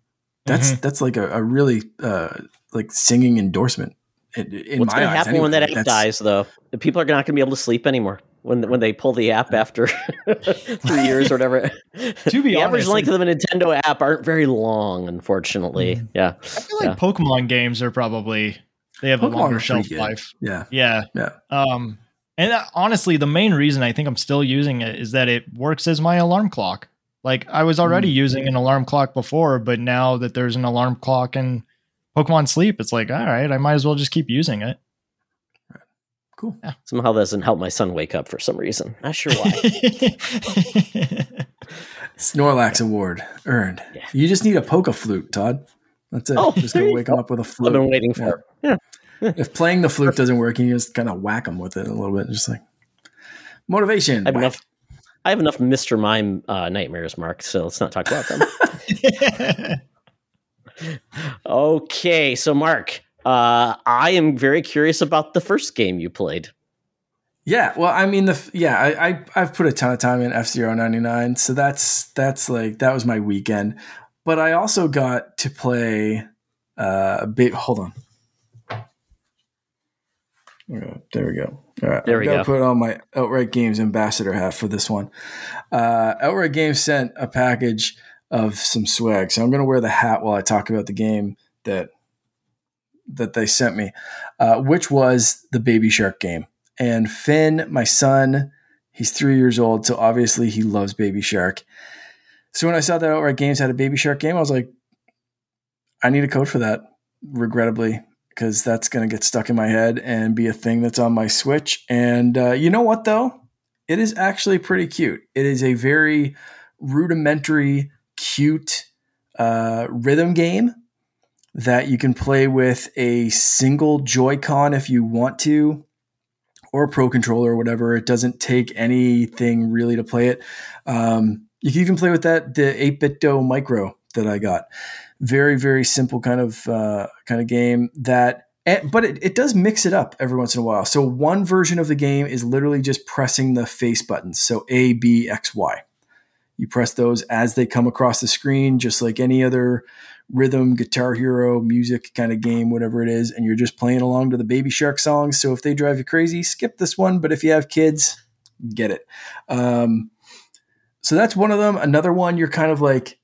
Speaker 2: That's mm-hmm. that's like a, a really uh, like singing endorsement. In, in
Speaker 1: What's going
Speaker 2: to
Speaker 1: happen
Speaker 2: anyway.
Speaker 1: when that app dies, though? The people are not going to be able to sleep anymore when when they pull the app after three years or whatever. to be the honest, average length of the Nintendo app aren't very long, unfortunately. Mm-hmm. Yeah,
Speaker 3: I feel like yeah. Pokemon games are probably they have Pokemon a longer shelf life.
Speaker 2: Yeah,
Speaker 3: yeah,
Speaker 2: yeah.
Speaker 3: Um, and uh, honestly, the main reason I think I'm still using it is that it works as my alarm clock. Like I was already mm-hmm. using an alarm clock before, but now that there's an alarm clock in Pokemon Sleep, it's like, all right, I might as well just keep using it.
Speaker 2: Cool.
Speaker 1: Yeah. Somehow that doesn't help my son wake up for some reason. Not sure why.
Speaker 2: Snorlax award earned. Yeah. You just need a poke flute, Todd. That's it. Oh, just go wake him up with a flute.
Speaker 1: I've been waiting for. Yeah.
Speaker 2: yeah. if playing the flute doesn't work, you just kind of whack him with it a little bit, just like motivation.
Speaker 1: I have enough. I have enough Mr. Mime uh, nightmares, Mark. So let's not talk about them. okay, so Mark, uh, I am very curious about the first game you played.
Speaker 2: Yeah, well, I mean, the yeah, I, I have put a ton of time in F Zero ninety nine, so that's that's like that was my weekend. But I also got to play uh, a bit. Hold on, there we go. All right,
Speaker 1: there we go.
Speaker 2: Put on my Outright Games ambassador hat for this one. Uh, Outright Games sent a package of some swag, so I'm going to wear the hat while I talk about the game that that they sent me, uh, which was the Baby Shark game. And Finn, my son, he's three years old, so obviously he loves Baby Shark. So when I saw that Outright Games had a Baby Shark game, I was like, I need a code for that, regrettably, because that's going to get stuck in my head and be a thing that's on my Switch. And uh, you know what, though? It is actually pretty cute. It is a very rudimentary, cute uh, rhythm game that you can play with a single Joy-Con if you want to, or a Pro controller or whatever. It doesn't take anything really to play it. Um, you can even play with that the 8BitDo Micro that I got. Very very simple kind of uh, kind of game that. but it, it does mix it up every once in a while. So one version of the game is literally just pressing the face buttons. So A, B, X, Y. You press those as they come across the screen, just like any other rhythm, guitar hero, music kind of game, whatever it is, and you're just playing along to the Baby Shark songs. So if they drive you crazy, skip this one. But if you have kids, get it. Um, so that's one of them. Another one, you're kind of like,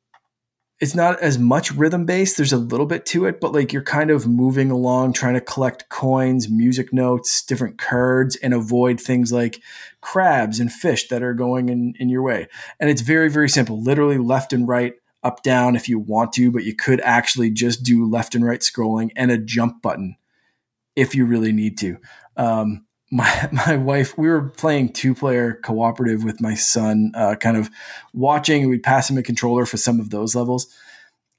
Speaker 2: it's not as much rhythm based. There's a little bit to it, but like you're kind of moving along, trying to collect coins, music notes, different cards, and avoid things like crabs and fish that are going in, in your way. And it's very, very simple. Literally left and right up down if you want to, but you could actually just do left and right scrolling and a jump button if you really need to. Um, my my wife, we were playing two player cooperative with my son, uh, kind of watching. We'd pass him a controller for some of those levels,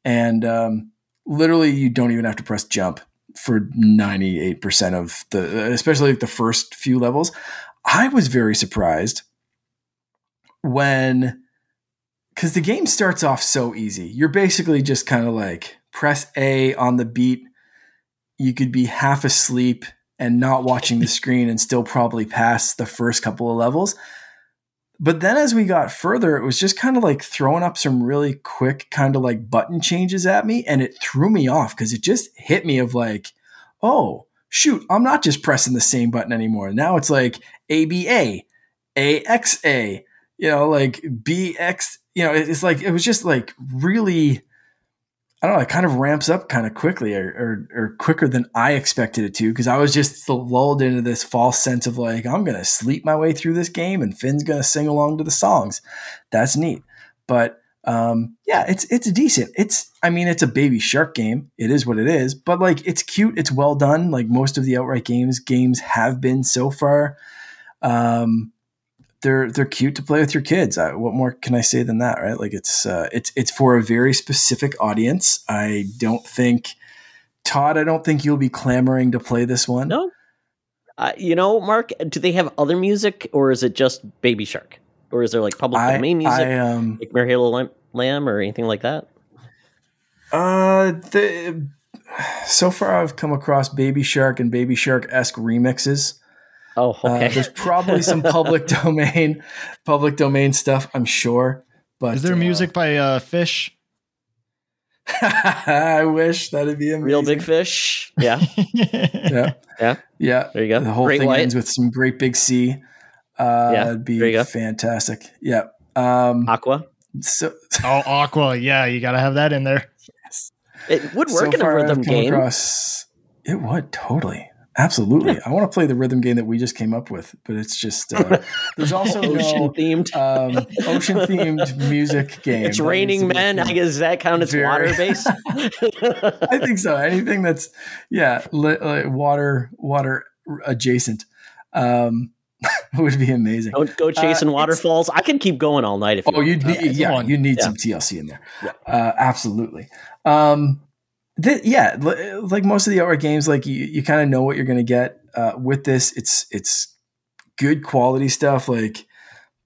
Speaker 2: and um, literally, you don't even have to press jump for ninety eight percent of the, especially like the first few levels. I was very surprised when because the game starts off so easy. You're basically just kind of like press A on the beat. You could be half asleep and not watching the screen and still probably pass the first couple of levels. But then as we got further, it was just kind of like throwing up some really quick kind of like button changes at me. And it threw me off because it just hit me of like, oh, shoot, I'm not just pressing the same button anymore. Now it's like ABA, AXA, you know, like BX, you know, it's like, it was just like really, I don't know, it kind of ramps up kind of quickly or, or, or quicker than I expected it to because I was just lulled into this false sense of like, I'm going to sleep my way through this game and Finn's going to sing along to the songs. That's neat. But um, yeah, it's it's decent. It's I mean, it's a baby shark game. It is what it is, but like it's cute. It's well done. Like most of the outright games games have been so far. Um, they're they're cute to play with your kids. I, what more can I say than that, right? Like it's uh, it's it's for a very specific audience. I don't think Todd. I don't think you'll be clamoring to play this one.
Speaker 1: No. Uh, you know, Mark, do they have other music, or is it just Baby Shark, or is there like public
Speaker 2: I,
Speaker 1: domain music,
Speaker 2: I, um,
Speaker 1: like Mary Halo Lamb, Lamb, or anything like that?
Speaker 2: Uh, the so far I've come across Baby Shark and Baby Shark esque remixes.
Speaker 1: Oh, okay.
Speaker 2: Uh, there's probably some public domain, public domain stuff. I'm sure. But
Speaker 3: Is there
Speaker 2: uh,
Speaker 3: music by uh, Fish?
Speaker 2: I wish that'd be amazing.
Speaker 1: Real big fish. Yeah.
Speaker 2: Yeah,
Speaker 1: Yeah.
Speaker 2: yeah.
Speaker 1: There you go.
Speaker 2: The whole
Speaker 1: Great
Speaker 2: thing
Speaker 1: white.
Speaker 2: ends with some great big sea. Uh,
Speaker 1: Yeah,
Speaker 2: that'd
Speaker 1: there you
Speaker 2: be
Speaker 1: go.
Speaker 2: fantastic. Yeah. Um,
Speaker 1: Aqua.
Speaker 2: so
Speaker 3: oh, Aqua. Yeah, you got to have that in there. Yes.
Speaker 1: It would work
Speaker 2: so
Speaker 1: in a
Speaker 2: far I've
Speaker 1: rhythm game.
Speaker 2: across- it would totally, absolutely. I want to play the rhythm game that we just came up with, but it's just uh, there's also
Speaker 1: Ocean
Speaker 2: no
Speaker 1: themed.
Speaker 2: um, ocean themed music game.
Speaker 1: it's raining
Speaker 2: needs to be
Speaker 1: men. I guess does that count as water based?
Speaker 2: I think so. Anything that's yeah, li- like water water adjacent um, would be amazing.
Speaker 1: Don't go chasing
Speaker 2: Uh,
Speaker 1: waterfalls. I can keep going all night if you
Speaker 2: Oh, you
Speaker 1: want.
Speaker 2: need yeah, you need
Speaker 1: Yeah.
Speaker 2: some TLC in there.
Speaker 1: Yeah.
Speaker 2: Uh, absolutely. Um, th- yeah, li- like most of the outright games, like you, you kind of know what you're going to get uh, with this. It's it's good quality stuff. Like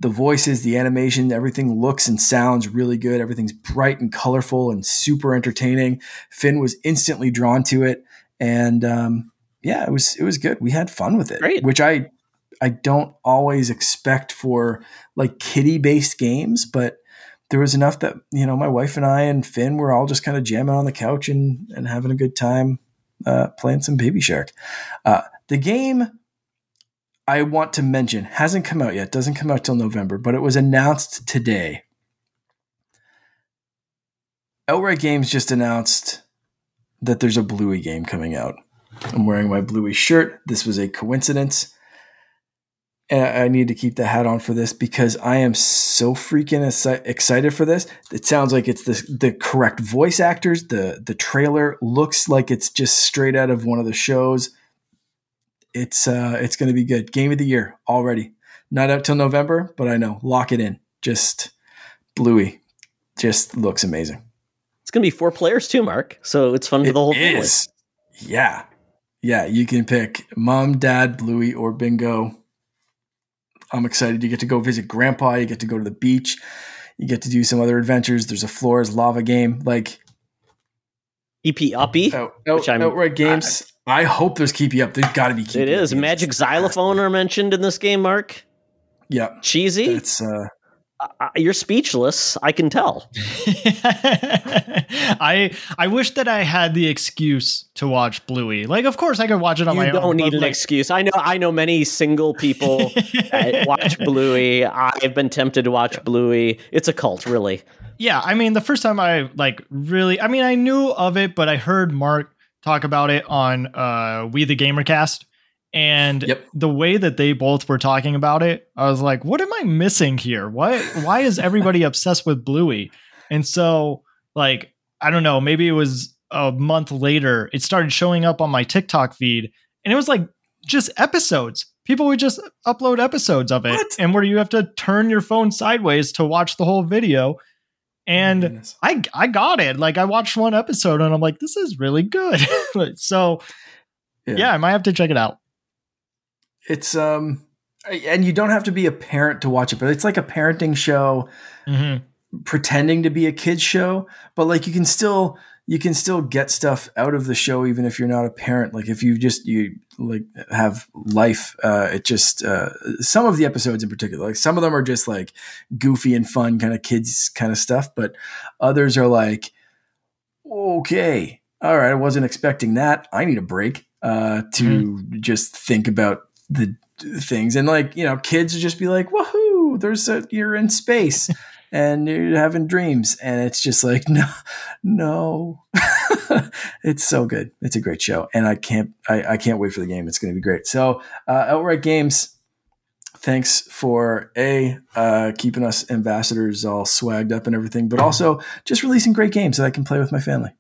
Speaker 2: the voices, the animation, everything looks and sounds really good. Everything's bright and colorful and super entertaining. Finn was instantly drawn to it, and um, yeah, it was it was good. We had fun with it,
Speaker 1: Great.
Speaker 2: which I I don't always expect for like kitty based games, but there was enough that you know my wife and I and Finn were all just kind of jamming on the couch and and having a good time uh, playing some Baby Shark. Uh, the game I want to mention hasn't come out yet; doesn't come out till November, but it was announced today. Outright Games just announced that there's a Bluey game coming out. I'm wearing my Bluey shirt. This was a coincidence. And I need to keep the hat on for this because I am so freaking excited for this. It sounds like it's the the correct voice actors. The the trailer looks like it's just straight out of one of the shows. It's uh it's going to be good. Game of the year already. Not out till November, but I know. Lock it in. Just Bluey. Just looks amazing.
Speaker 1: It's going to be four players too, Mark. So it's fun for
Speaker 2: It
Speaker 1: the whole family.
Speaker 2: is. Yeah. Yeah, you can pick mom, dad, Bluey, or bingo. I'm excited. You get to go visit grandpa. You get to go to the beach. You get to do some other adventures. There's a floors lava game. Like
Speaker 1: EP Uppy.
Speaker 2: out, out,
Speaker 1: Which I'm-
Speaker 2: outright games. I, hope there's keepy up. There's got to be keepy
Speaker 1: It is.
Speaker 2: games.
Speaker 1: Magic xylophone are mentioned in this game, Mark.
Speaker 2: Yeah,
Speaker 1: Cheesy.
Speaker 2: it's uh,
Speaker 1: Uh, you're speechless. I can tell.
Speaker 3: I I wish that I had the excuse to watch Bluey. Like, of course, I could watch it on
Speaker 1: You
Speaker 3: my own.
Speaker 1: You
Speaker 3: don't need
Speaker 1: an
Speaker 3: like-
Speaker 1: excuse. I know. I know many single people watch Bluey. I've been tempted to watch Bluey. It's a cult, really.
Speaker 3: Yeah, I mean, the first time I like really, I mean, I knew of it, but I heard Mark talk about it on uh We the Gamercast, and
Speaker 2: Yep.
Speaker 3: the way that they both were talking about it, I was like, what am I missing here? Why why is everybody obsessed with Bluey? And so, like, I don't know, maybe it was a month later, it started showing up on my TikTok feed, and it was like just episodes. People would just upload episodes of it,
Speaker 2: What?
Speaker 3: and where you have to turn your phone sideways to watch the whole video. Oh and
Speaker 2: goodness.
Speaker 3: I I got it. Like I watched one episode and I'm like, this is really good. so yeah. I might have to check it out.
Speaker 2: It's um, and you don't have to be a parent to watch it, but it's like a parenting show.
Speaker 3: hmm
Speaker 2: pretending to be a kids show but like you can still you can still get stuff out of the show even if you're not a parent. Like if you just you like have life uh it just uh some of the episodes in particular like some of them are just like goofy and fun kind of kids kind of stuff but others are like okay all right i wasn't expecting that. I need a break uh to just think about the things. And like you know kids would just be like woohoo there's a you're in space and you're having dreams. And it's just like no no. It's so good. It's a great show. And i can't i, I can't wait for the game. It's going to be great. So uh, outright games thanks for a uh, keeping us ambassadors all swagged up and everything but also just releasing great games that i can play with my family.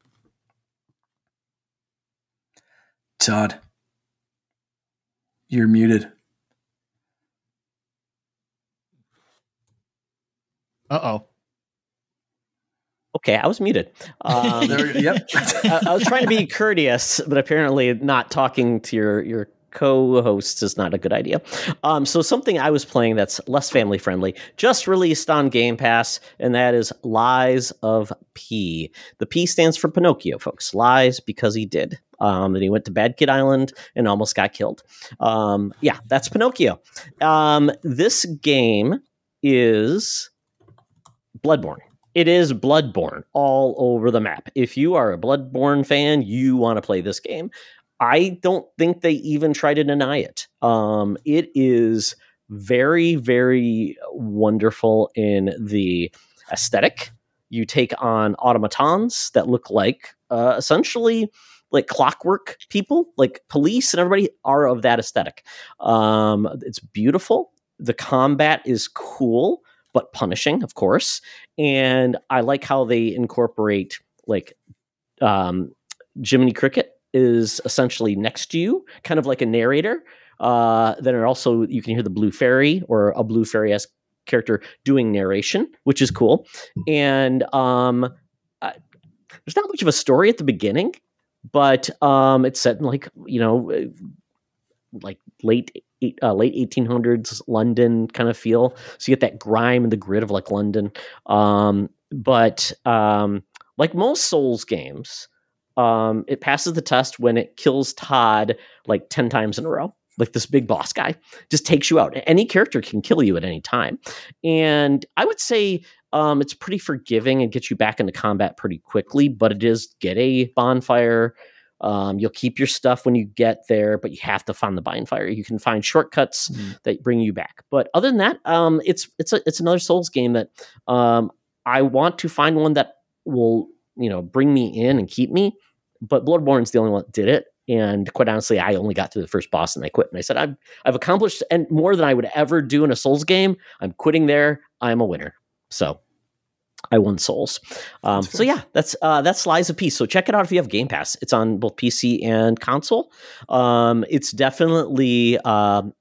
Speaker 2: Todd you're muted
Speaker 3: Uh oh.
Speaker 1: Okay, I was muted. Um,
Speaker 2: There- yep
Speaker 1: I, I was trying to be courteous, but apparently not talking to your your co-hosts is not a good idea. Um, so something I was playing that's less family friendly just released on Game Pass, and that is Lies of P. The P stands for Pinocchio, folks. Lies because he did. Um, that he went to Bad Kid Island and almost got killed. Um, yeah, that's Pinocchio. Um, this game is Bloodborne. It is Bloodborne all over the map. If you are a Bloodborne fan, you want to play this game. I don't think they even try to deny it. Um, it is very, very wonderful in the aesthetic. You take on automatons that look like uh, essentially like clockwork people, like police and everybody are of that aesthetic. Um, it's beautiful. The combat is cool, but punishing, of course. And I like how they incorporate like um, Jiminy Cricket is essentially next to you, kind of like a narrator. Uh, then also you can hear the blue fairy or a blue fairy esque character doing narration, which is cool. And um, I, there's not much of a story at the beginning, but um, it's set in like you know, uh, like late uh, late 1800s London kind of feel. So you get that grime and the grit of like London. Um, but um, like most Souls games, um, it passes the test when it kills Todd like 10 times in a row. Like this big boss guy just takes you out. Any character can kill you at any time. And I would say um, it's pretty forgiving and gets you back into combat pretty quickly, but it is get a bonfire. Um, you'll keep your stuff when you get there, but you have to find the bonfire. You can find shortcuts
Speaker 2: Mm.
Speaker 1: that bring you back. But other than that, um, it's it's a it's another Souls game that um, I want to find one that will you know bring me in and keep me. But Bloodborne's the only one that did it. And quite honestly, I only got to the first boss and I quit. And I said, I've I've accomplished and more than I would ever do in a Souls game. I'm quitting there. I'm a winner. So I won Souls. Um, so yeah, that's uh, that's Lies of P. So check it out if you have Game Pass. It's on both PC and console. Um, it's definitely um,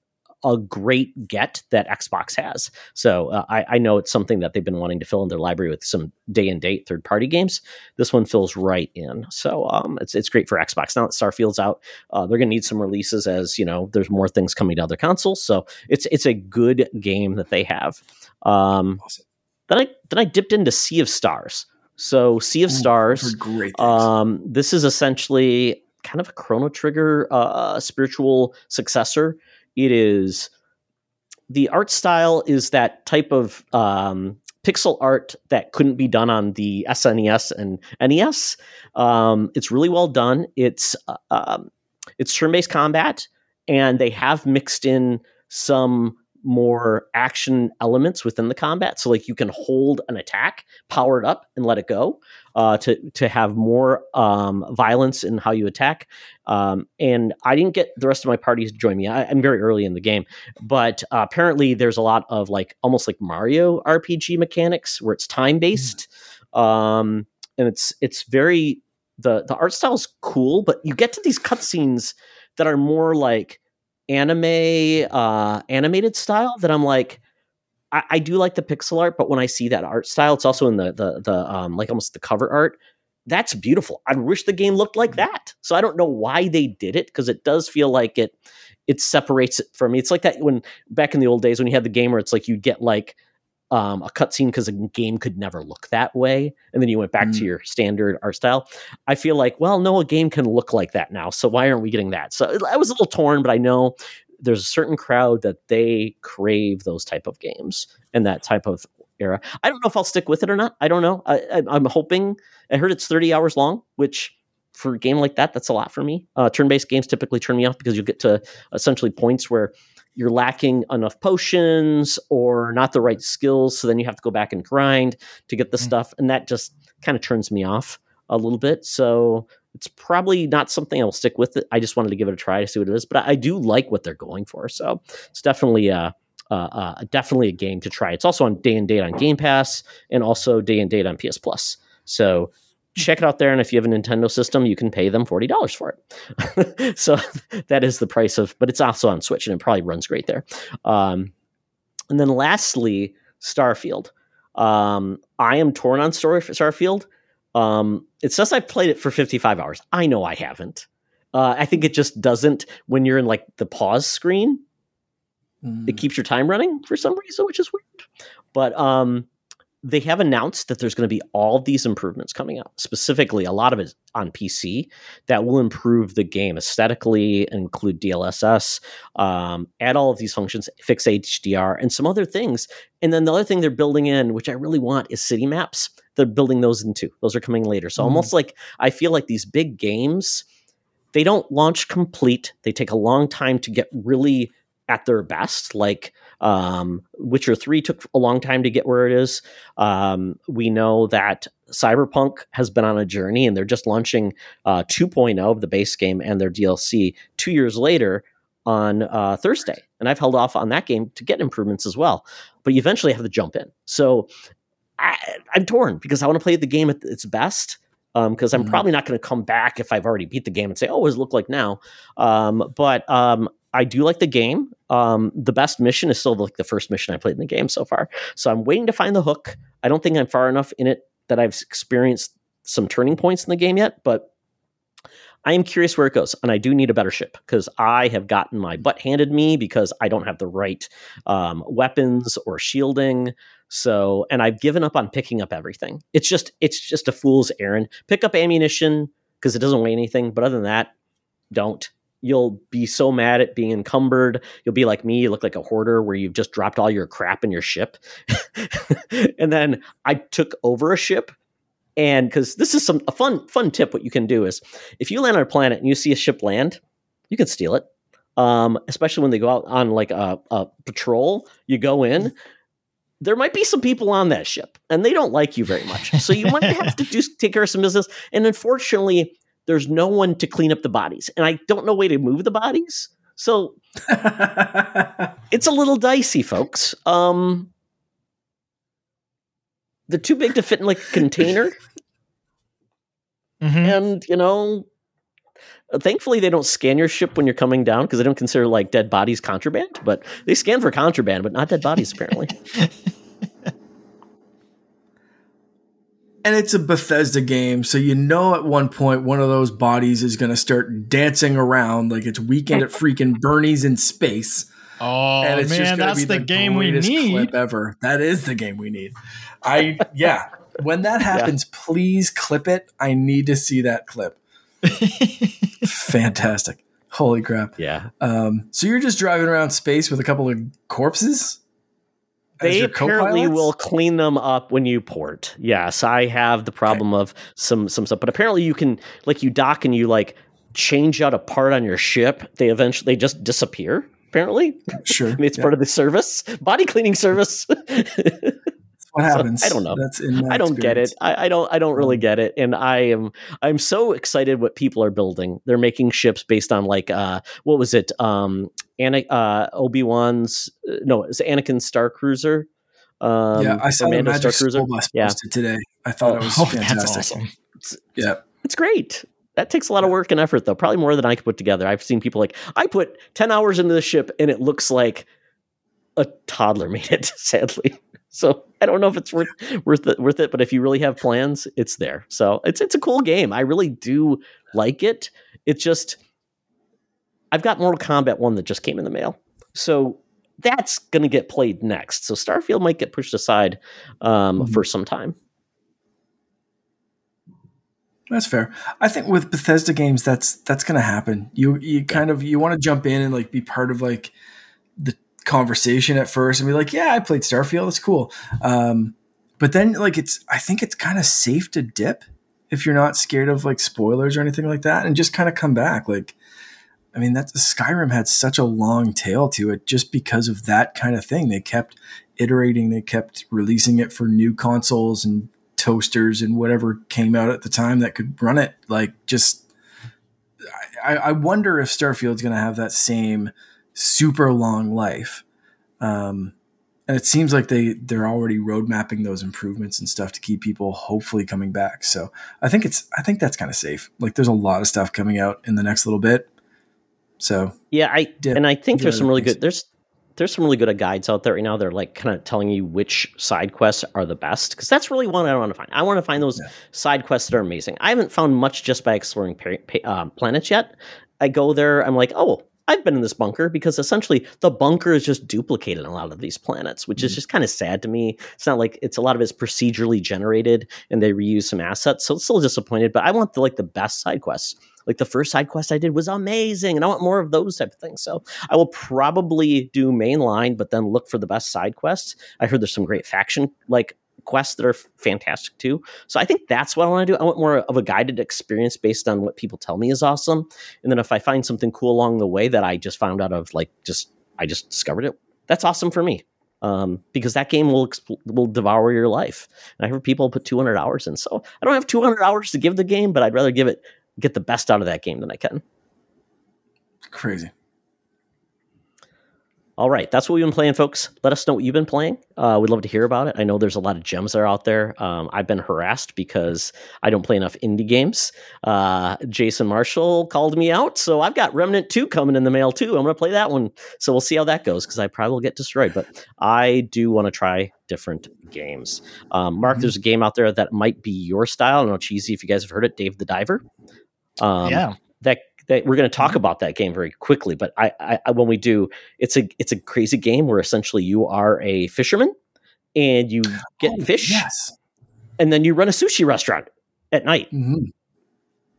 Speaker 1: a great get that Xbox has. So uh, I, I know it's something that they've been wanting to fill in their library with some day and date third party games. This one fills right in. So um, it's it's great for Xbox. Now that Starfield's out, uh, they're going to need some releases as you know. There's more things coming to other consoles. So it's it's a good game that they have. Um,
Speaker 2: Awesome.
Speaker 1: Then I then I dipped into Sea of Stars. So Sea of
Speaker 2: Ooh,
Speaker 1: Stars.
Speaker 2: Great.
Speaker 1: Um, this is essentially kind of a Chrono Trigger uh, spiritual successor. It is the art style is that type of um, pixel art that couldn't be done on the SNES and NES. Um, it's really well done. It's uh, um, it's turn-based combat, and they have mixed in some more action elements within the combat. So like you can hold an attack, power it up, and let it go uh, to to have more um, violence in how you attack. Um, and I didn't get the rest of my party to join me. I, I'm very early in the game, but uh, apparently there's a lot of like almost like Mario RPG mechanics where it's time based, um, and it's it's very the the art style is cool, but you get to these cutscenes that are more like anime uh animated style that i'm like I, I do like the pixel art but when i see that art style it's also in the the the um like almost the cover art that's beautiful. I wish the game looked like that. So i don't know why they did it because it does feel like it it separates it from me. It's like that when back in the old days when you had the game where it's like you get like um, a cutscene because a game could never look that way, and then you went back to
Speaker 2: Mm.
Speaker 1: your standard art style. I feel like, well, no, a game can look like that now, so why aren't we getting that? So I was a little torn, but I know there's a certain crowd that they crave those type of games and that type of era. I don't know if I'll stick with it or not. I don't know. I, I, I'm hoping. I heard it's 30 hours long, which for a game like that, that's a lot for me. Uh, turn-based games typically turn me off because you get to essentially points where you're lacking enough potions or not the right skills. So then you have to go back and grind to get the
Speaker 3: Mm.
Speaker 1: stuff. And that just kind of turns me off a little bit. So it's probably not something I'll stick with it. I just wanted to give it a try to see what it is. But I, I do like what they're going for. So it's definitely a, uh, uh, definitely a game to try. It's also on day and date on Game Pass and also day and date on PS Plus. So check it out there. And if you have a Nintendo system, you can pay them forty dollars for it. so that is the price of, but it's also on Switch and it probably runs great there. Um, and then lastly, Starfield. Um, I am torn on story for Starfield. Um, it says I've played it for 55 hours. I know I haven't. Uh, I think it just doesn't when you're in like the pause screen
Speaker 2: Mm.
Speaker 1: it keeps your time running for some reason, which is weird. But um, they have announced that there's going to be all these improvements coming out. Specifically, a lot of it on PC that will improve the game aesthetically, include DLSS, um, add all of these functions, fix HDR, and some other things. And then the other thing they're building in, which I really want, is city maps. They're building those in too. Those are coming later. So
Speaker 2: Mhm.
Speaker 1: almost like I feel like these big games, they don't launch complete. They take a long time to get really at their best. Like um, Witcher 3 took a long time to get where it is. Um, we know that Cyberpunk has been on a journey and they're just launching uh, 2.0 of the base game and their DLC two years later on uh, Thursday. And I've held off on that game to get improvements as well. But you eventually have to jump in. So I, I'm torn because I want to play the game at its best. Because I'm
Speaker 2: Mhm.
Speaker 1: probably not going to come back if I've already beat the game and say, "Oh, what does it look like now?" Um, but um, I do like the game. Um, the best mission is still like the first mission I played in the game so far. So I'm waiting to find the hook. I don't think I'm far enough in it that I've experienced some turning points in the game yet, but I am curious where it goes. And I do need a better ship because I have gotten my butt handed me because I don't have the right um, weapons or shielding. So, and I've given up on picking up everything. It's just, it's just a fool's errand. Pick up ammunition because it doesn't weigh anything. But other than that, don't you'll be so mad at being encumbered. You'll be like me. You look like a hoarder where you've just dropped all your crap in your ship. and then I took over a ship. And because this is some a fun fun tip, what you can do is if you land on a planet and you see a ship land, you can steal it. Um, especially when they go out on like a, a patrol, you go in. There might be some people on that ship, and they don't like you very much. So you might have to do take care of some business. And unfortunately, there's no one to clean up the bodies, and I don't know way to move the bodies. So it's a little dicey, folks. Um, they're too big to fit in like a container,
Speaker 3: Mhm.
Speaker 1: and you know, thankfully they don't scan your ship when you're coming down because they don't consider like dead bodies contraband. But they scan for contraband, but not dead bodies apparently.
Speaker 2: and it's a Bethesda game, so you know at one point one of those bodies is going to start dancing around like it's weekend at freaking Bernie's in space.
Speaker 3: Oh
Speaker 2: and it's
Speaker 3: man,
Speaker 2: gonna
Speaker 3: that's
Speaker 2: be
Speaker 3: the, game we need.
Speaker 2: clip ever. That is the game we need. I yeah. When that happens, please clip it. I need to see that clip. Fantastic. Holy crap.
Speaker 1: Yeah,
Speaker 2: Um, so you're just driving around space with a couple of corpses?
Speaker 1: They apparently
Speaker 2: co-pilots?
Speaker 1: will clean them up when you port. Yes, I have the problem of some some stuff, but apparently you can like you dock and you like change out a part on your ship. They eventually they just disappear. Apparently,
Speaker 2: Sure.
Speaker 1: I mean, it's
Speaker 2: yeah.
Speaker 1: part of the service, body cleaning service.
Speaker 2: what happens.
Speaker 1: I don't know.
Speaker 2: That's in
Speaker 1: I don't get it. I, I don't. I don't really
Speaker 2: Um,
Speaker 1: get it. And I am. I'm so excited what people are building. They're making ships based on like uh, what was it? Um, Ana, uh, Obi Wan's no, it's Anakin Star Cruiser. Um,
Speaker 2: yeah, I saw
Speaker 1: or
Speaker 2: the Magic School Bus
Speaker 1: Yeah.
Speaker 2: posted today. I thought
Speaker 1: Oh,
Speaker 2: it was
Speaker 3: Oh,
Speaker 2: fantastic.
Speaker 3: that's awesome.
Speaker 2: Yeah.
Speaker 1: It's great. That takes a lot of work and effort, though. Probably more than I could put together. I've seen people like I put ten hours into the ship, and it looks like a toddler made it. Sadly, so I don't know if it's worth worth it, worth it. But if you really have plans, it's there. So it's it's a cool game. I really do like it. It's just I've got Mortal Kombat one that just came in the mail, so that's going to get played next. So Starfield might get pushed aside um,
Speaker 2: Mhm.
Speaker 1: for some time.
Speaker 2: That's fair. I think with Bethesda games, that's that's gonna happen. You you kind of you want to jump in and like be part of like conversation at first and be like, yeah, I played Starfield. It's cool. Um, but then like it's I think it's kind of safe to dip if you're not scared of like spoilers or anything like that, and just kind of come back. Like I mean, that Skyrim had such a long tail to it just because of that kind of thing. They kept iterating, they kept releasing it for new consoles and toasters and whatever came out at the time that could run it. Like, just, I, I wonder if Starfield's going to have that same super long life. Um, and it seems like they they're already road mapping those improvements and stuff to keep people hopefully coming back. So I think it's I think that's kind of safe. Like there's a lot of stuff coming out in the next little bit. So
Speaker 1: yeah, I and I think there's some really things. good there's there's some really good guides out there right now. They're like kind of telling you which side quests are the best because that's really one I want to find. I want to find those yeah. side quests that are amazing. I haven't found much just by exploring pa- pa- um, planets yet. I go there, I'm like, oh, I've been in this bunker because essentially the bunker is just duplicated on a lot of these planets, which mm-hmm. is just kind of sad to me. It's not like it's a lot of it's procedurally generated and they reuse some assets, so it's still disappointed. But I want the like the best side quests. Like the first side quest I did was amazing, and I want more of those type of things. So I will probably do mainline, but then look for the best side quests. I heard there's some great faction like quests that are fantastic too. So I think that's what I want to do. I want more of a guided experience based on what people tell me is awesome. And then if I find something cool along the way that I just found out of, like just I just discovered it, that's awesome for me. Um, because that game will exp- will devour your life. And I heard people put 200 hours in. So I don't have 200 hours to give the game, but I'd rather give it get the best out of that game than I can.
Speaker 2: Crazy.
Speaker 1: All right, that's what we've been playing, folks. Let us know what you've been playing. Uh, we'd love to hear about it. I know there's a lot of gems that are out there. Um, I've been harassed because I don't play enough indie games. Uh, Jason Marshall called me out, so I've got Remnant 2 coming in the mail too. I'm going to play that one. So we'll see how that goes because I probably will get destroyed. But I do want to try different games. Um, Mark, mm-hmm. there's a game out there that might be your style. I don't know, cheesy if you guys have heard it, Dave the Diver.
Speaker 3: Um, yeah.
Speaker 1: That that we're going to talk mm-hmm. about that game very quickly. But I, I, when we do, it's a it's a crazy game where essentially you are a fisherman and you get oh, fish,
Speaker 2: yes,
Speaker 1: and then you run a sushi restaurant at night.
Speaker 2: Mm-hmm.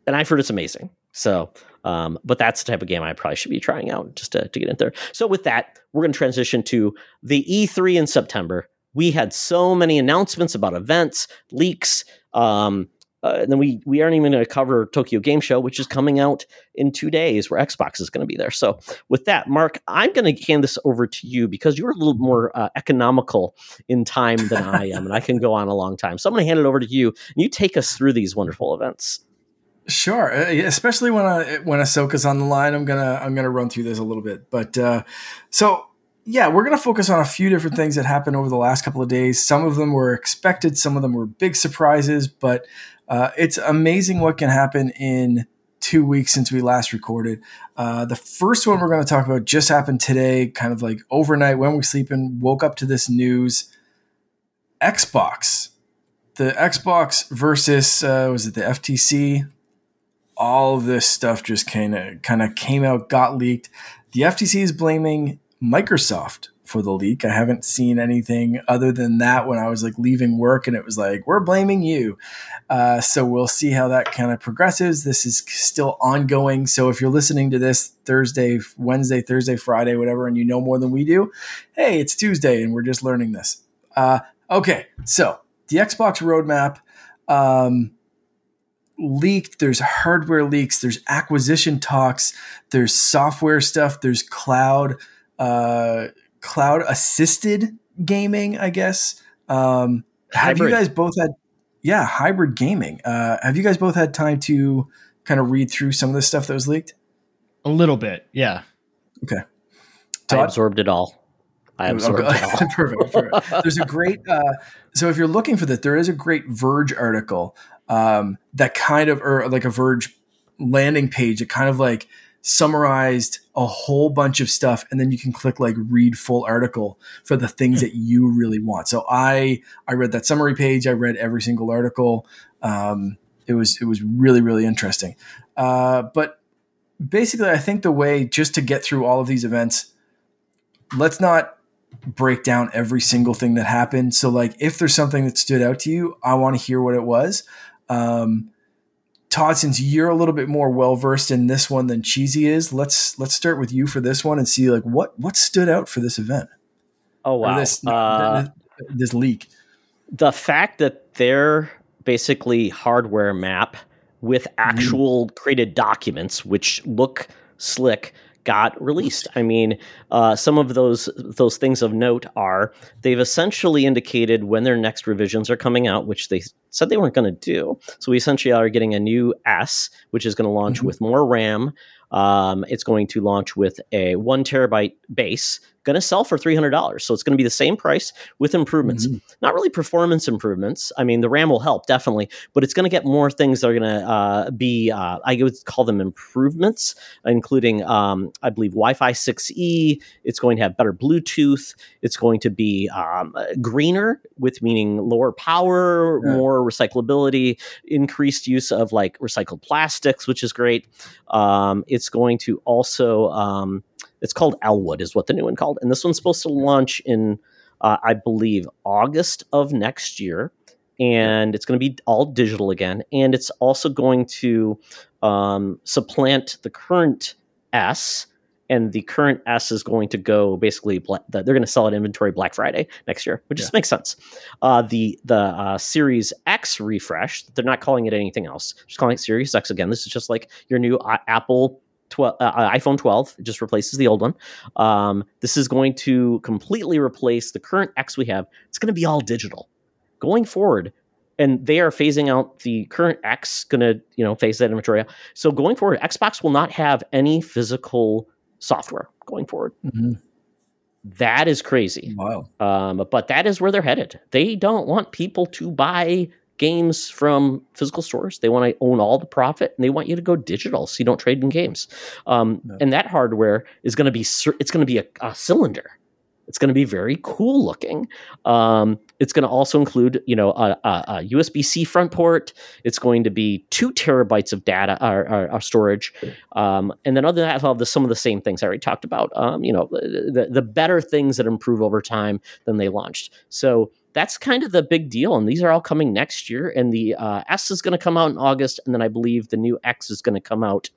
Speaker 1: And I've heard it's amazing. So, um, but that's the type of game I probably should be trying out just to, to get in there. So, with that, we're going to transition to the E3 in September. We had so many announcements about events, leaks, um, uh, and then we we aren't even going to cover Tokyo Game Show, which is coming out in two days, where Xbox is going to be there. So, with that, Mark, I'm going to hand this over to you because you're a little more uh, economical in time than I am, and I can go on a long time. So, I'm going to hand it over to you, and you take us through these wonderful events.
Speaker 2: Sure, uh, especially when I, when Ahsoka's on the line, I'm gonna I'm gonna run through this a little bit. But uh, so yeah, we're going to focus on a few different things that happened over the last couple of days. Some of them were expected, some of them were big surprises, but uh, it's amazing what can happen in two weeks since we last recorded. Uh, the first one we're going to talk about just happened today, kind of like overnight when we're sleeping, woke up to this news. Xbox, the Xbox versus uh, was it the FTC? All this stuff just kind of kind of came out, got leaked. The FTC is blaming Microsoft for the leak. I haven't seen anything other than that when I was like leaving work and it was like, we're blaming you. Uh, so we'll see how that kind of progresses. This is still ongoing. So if you're listening to this Thursday, Wednesday, Thursday, Friday, whatever, and you know more than we do, hey, it's Tuesday and we're just learning this. Uh, okay. So the Xbox roadmap. Um, leaked there's hardware leaks there's acquisition talks there's software stuff there's cloud uh, cloud assisted gaming, I guess. Um, have you guys both had, yeah, hybrid gaming? Uh, have you guys both had time to kind of read through some of the stuff that was leaked?
Speaker 3: A little bit, yeah.
Speaker 2: Okay.
Speaker 1: Todd? I absorbed it all. I absorbed okay. it all.
Speaker 2: perfect, perfect. There's a great. Uh, so if you're looking for that, there is a great Verge article um, that kind of, or like a Verge landing page that kind of like summarized a whole bunch of stuff and then you can click like read full article for the things that you really want. So i i read that summary page. I read every single article. Um, it was it was really really interesting. Uh, but basically i think the way just to get through all of these events let's not break down every single thing that happened. So like if there's something that stood out to you i want to hear what it was. Um, Todd, since you're a little bit more well versed in this one than Cheesy is, let's let's start with you for this one and see like what what stood out for this event.
Speaker 1: Oh wow,
Speaker 2: this, uh, this, this leak.
Speaker 1: The fact that they're basically hardware map with mm-hmm. actual mm. created documents, which look slick got released. I mean, uh, some of those those things of note are they've essentially indicated when their next revisions are coming out, which they said they weren't going to do. So we essentially are getting a new S, which is going to launch
Speaker 2: Mhm.
Speaker 1: with more RAM. Um, it's going to launch with a one terabyte base, going to sell for three hundred dollars. So it's going to be the same price with improvements.
Speaker 2: Mhm.
Speaker 1: Not really performance improvements. I mean, the RAM will help definitely, but it's going to get more things that are going to uh, be. Uh, I would call them improvements, including um, I believe Wi-Fi 6E. It's going to have better Bluetooth. It's going to be um, greener, with meaning lower power,
Speaker 2: Yeah.
Speaker 1: more recyclability, increased use of like recycled plastics, which is great. Um, it's going to also um, it's called Ellewood, is what the new one called, and this one's supposed to launch in uh, I believe August of next year. And it's going to be all digital again, and it's also going to um, supplant the current S, and the current S is going to go basically. Bla- they're going to sell it inventory Black Friday next year, which just makes sense. Uh, the the uh, Series X refresh, they're not calling it anything else. Just calling it Series X again. This is just like your new uh, Apple 12, uh, iPhone 12. It just replaces the old one. Um, this is going to completely replace the current X we have. It's going to be all digital going forward. And they are phasing out the current X, going to you know phase that inventory out. So going forward, Xbox will not have any physical software going forward.
Speaker 2: Mhm.
Speaker 1: That is crazy.
Speaker 2: Wow.
Speaker 1: Um, but that is where they're headed. They don't want people to buy games from physical stores. They want to own all the profit, and they want you to go digital so you don't trade in games. Um,
Speaker 2: Yeah.
Speaker 1: And that hardware is going to be it's going to be a, a cylinder. It's going to be very cool looking. Um, it's going to also include, you know, a, a, a USB-C front port. It's going to be two terabytes of data or, or, or storage, um, and then other than that, I'll have the, some of the same things I already talked about. Um, you know, the, the better things that improve over time than they launched. So that's kind of the big deal, and these are all coming next year. And the uh, S is going to come out in August, and then I believe the new X is going to come out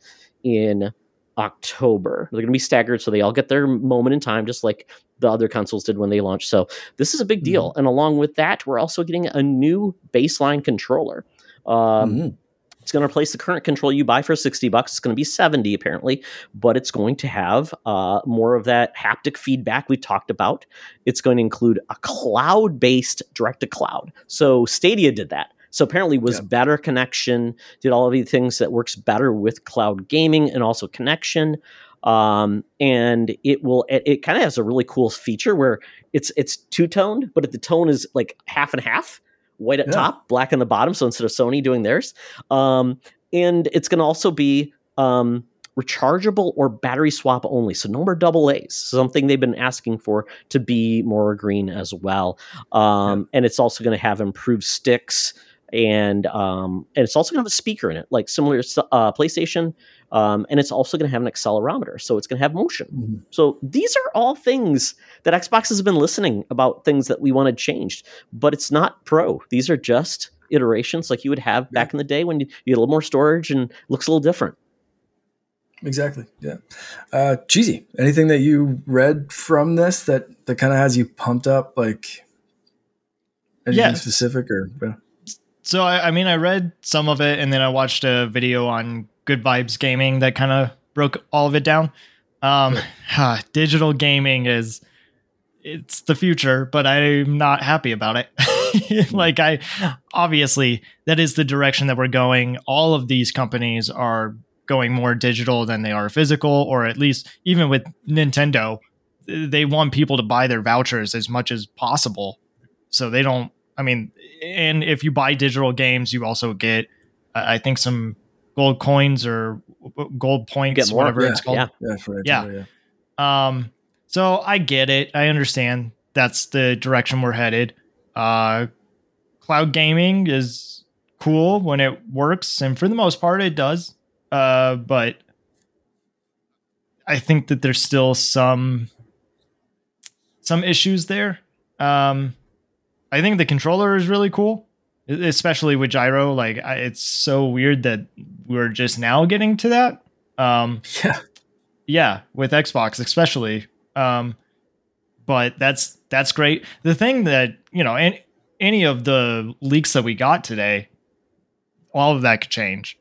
Speaker 1: in October. They're going to be staggered, so they all get their moment in time, just like the other consoles did when they launched. So this is a big deal. And along with that, we're also getting a new baseline controller. Um,
Speaker 2: Mhm.
Speaker 1: It's going to replace the current control you buy for 60 bucks. It's going to be 70 apparently, but it's going to have uh, more of that haptic feedback we talked about. It's going to include a cloud-based direct to cloud. So Stadia did that. So apparently was
Speaker 2: Yeah.
Speaker 1: better connection, did all of the things that works better with cloud gaming and also connection. Um, and it will it, it kind of has a really cool feature where it's it's two-toned, but the tone is like half and half white at
Speaker 2: Yeah.
Speaker 1: top, black on the bottom. So instead of Sony doing theirs, um, and it's going to also be um, rechargeable or battery swap only. So no more double A's, something they've been asking for to be more green as well. Um, And it's also going to have improved sticks. And um, and it's also going to have a speaker in it, like similar to uh, PlayStation. Um, and it's also going to have an accelerometer, so it's going to have motion.
Speaker 2: Mhm.
Speaker 1: So these are all things that Xbox has been listening about things that we wanted changed, but it's not pro. These are just iterations like you would have back in the day when you, you had a little more storage and looks a little different.
Speaker 2: Exactly. Yeah. Uh, cheesy. Anything that you read from this that that kind of has you pumped up? Like anything
Speaker 3: Yes.
Speaker 2: specific or? yeah.
Speaker 3: So I, I mean, I read some of it, and then I watched a video on Good Vibes Gaming that kind of broke all of it down. Um, digital gaming is it's the future, but I'm not happy about it. like I obviously that is the direction that we're going. All of these companies are going more digital than they are physical, or at least even with Nintendo, they want people to buy their vouchers as much as possible. So they don't I mean, and if you buy digital games, you also get, I think, some gold coins or gold points,
Speaker 1: get more,
Speaker 3: whatever
Speaker 2: yeah,
Speaker 3: it's called.
Speaker 1: yeah.
Speaker 2: Yeah. For
Speaker 3: Yeah.
Speaker 2: yeah.
Speaker 3: Um, so I get it. I understand that's the direction we're headed. Uh, cloud gaming is cool when it works, and for the most part, it does. Uh, but I think that there's still some some issues there. Um, I think the controller is really cool, especially with gyro. Like, I, it's so weird that we're just now getting to that. Um,
Speaker 2: Yeah.
Speaker 3: yeah, with Xbox especially. Um, but that's that's great. The thing that you know, any, any of the leaks that we got today, all of that could change.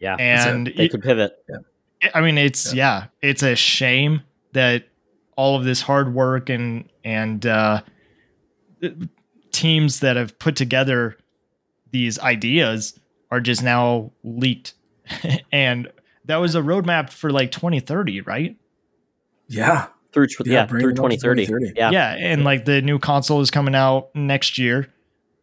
Speaker 1: Yeah.
Speaker 3: And
Speaker 1: they
Speaker 3: it-
Speaker 1: could pivot.
Speaker 3: I mean, it's yeah. yeah, it's a shame that all of this hard work and and uh, teams that have put together these ideas are just now leaked, and that was a roadmap for like 2030, right?
Speaker 2: Yeah,
Speaker 1: through yeah, yeah through 2030. 2030. Yeah,
Speaker 3: yeah, and like the new console is coming out next year.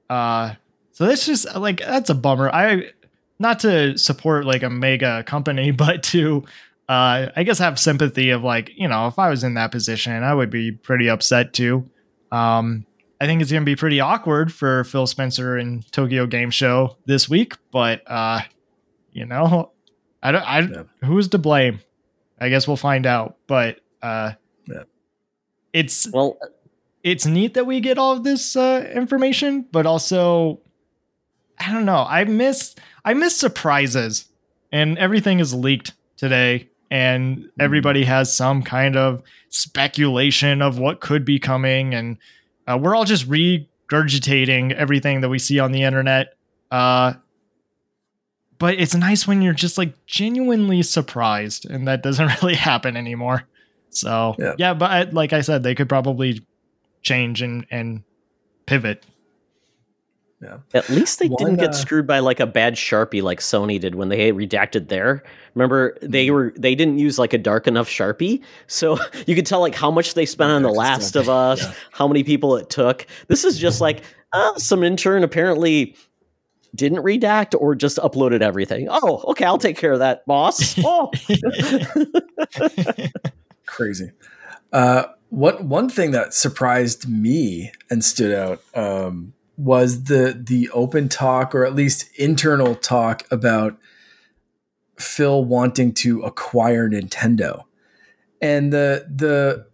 Speaker 3: Uh, so that's just like that's a bummer. I not to support like a mega company, but to uh, I guess have sympathy of like you know if I was in that position, I would be pretty upset too. Um, I think it's going to be pretty awkward for Phil Spencer and Tokyo Game Show this week, but uh, you know, I don't. I yeah. who's to blame? I guess we'll find out. But uh, yeah. it's
Speaker 1: well,
Speaker 3: it's neat that we get all of this uh, information, but also I don't know. I miss I miss surprises, and everything is leaked today, and mm-hmm. everybody has some kind of speculation of what could be coming, and uh, we're all just regurgitating everything that we see on the internet. Uh, but it's nice when you're just like genuinely surprised, and that doesn't really happen anymore. So yeah, yeah but I, like I said, they could probably change and and pivot
Speaker 1: yeah. At least they One, didn't get uh, screwed by like a bad sharpie like Sony did when they redacted there. Remember they mm-hmm. were they didn't use like a dark enough sharpie, so you could tell like how much they spent on The Last of Us, yeah. how many people it took. This is just like uh, some intern apparently didn't redact or just uploaded everything. Oh, okay, I'll take care of that, boss. Oh,
Speaker 2: crazy. Uh, what one thing that surprised me and stood out um, was the the open talk or at least internal talk about Phil wanting to acquire Nintendo. And the the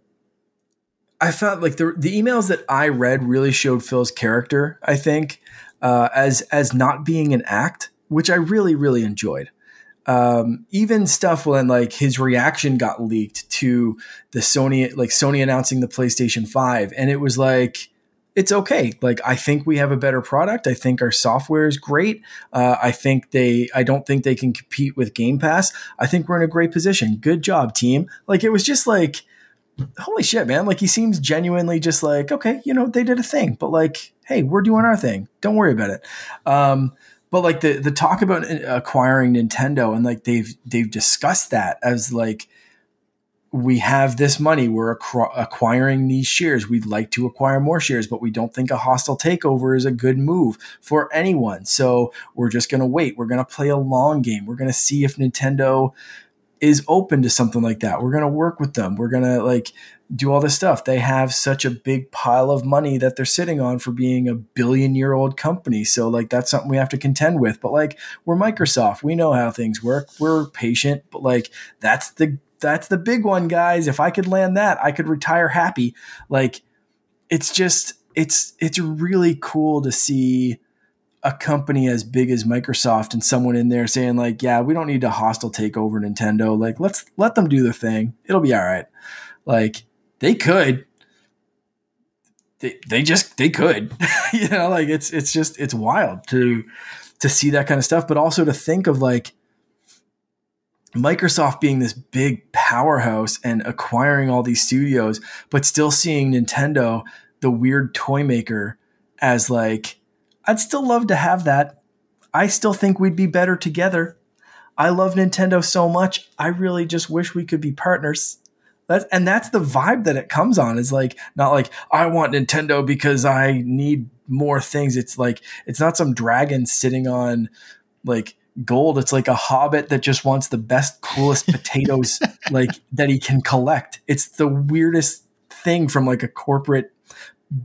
Speaker 2: I felt like the the emails that I read really showed Phil's character, I think, uh, as as not being an act, which I really, really enjoyed. Um, even stuff when like his reaction got leaked to the Sony, like Sony announcing the PlayStation 5, and it was like, it's okay. Like I think we have a better product. I think our software is great. Uh, I think they. I don't think they can compete with Game Pass. I think we're in a great position. Good job, team. Like it was just like, holy shit, man. Like he seems genuinely just like, okay, you know, they did a thing, but like, hey, we're doing our thing. Don't worry about it. Um, but like the the talk about acquiring Nintendo and like they've they've discussed that as like we have this money. We're acquiring these shares. We'd like to acquire more shares, but we don't think a hostile takeover is a good move for anyone. So we're just going to wait. We're going to play a long game. We're going to see if Nintendo is open to something like that. We're going to work with them. We're going to like do all this stuff. They have such a big pile of money that they're sitting on for being a billion year old company. So like that's something we have to contend with. But like we're Microsoft. We know how things work. We're patient, but like that's the that's the big one, guys. If I could land that, I could retire happy. Like it's just it's it's really cool to see a company as big as Microsoft and someone in there saying like, "Yeah, we don't need to hostile take over Nintendo. Like, let's let them do the thing. It'll be all right." Like they could they, they just they could you know like it's it's just it's wild to to see that kind of stuff but also to think of like Microsoft being this big powerhouse and acquiring all these studios, but still seeing Nintendo, the weird toy maker, as like, I'd still love to have that. I still think we'd be better together. I love Nintendo so much. I really just wish we could be partners. That's, and that's the vibe that it comes on is like, not like, I want Nintendo because I need more things. It's like, it's not some dragon sitting on like gold. It's like a hobbit that just wants the best, coolest potatoes like that he can collect. It's the weirdest thing from like a corporate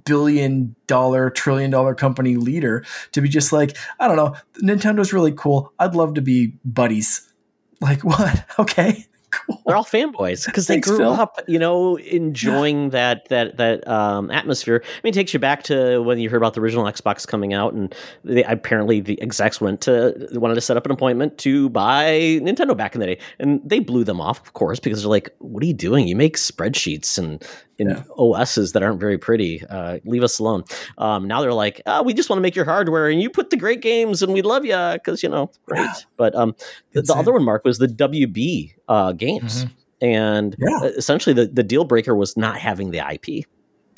Speaker 2: billion dollar, trillion dollar company leader to be just like, I don't know, Nintendo's really cool. I'd love to be buddies. Like what? Okay, cool.
Speaker 1: they're all fanboys because they
Speaker 2: Thanks,
Speaker 1: grew
Speaker 2: Phil.
Speaker 1: up, you know, enjoying that that that um, atmosphere. I mean, it takes you back to when you heard about the original Xbox coming out, and they, apparently the execs went to wanted to set up an appointment to buy Nintendo back in the day, and they blew them off, of course, because they're like, "What are you doing? You make spreadsheets and." In
Speaker 2: Yeah.
Speaker 1: OSs that aren't very pretty, uh, leave us alone. Um, now they're like, oh, we just want to make your hardware, and you put the great games, and we love you because you know, great. But um, the, the other one, Mark, was the WB uh, games, and
Speaker 2: Yeah.
Speaker 1: uh, essentially the, the deal breaker was not having the IP.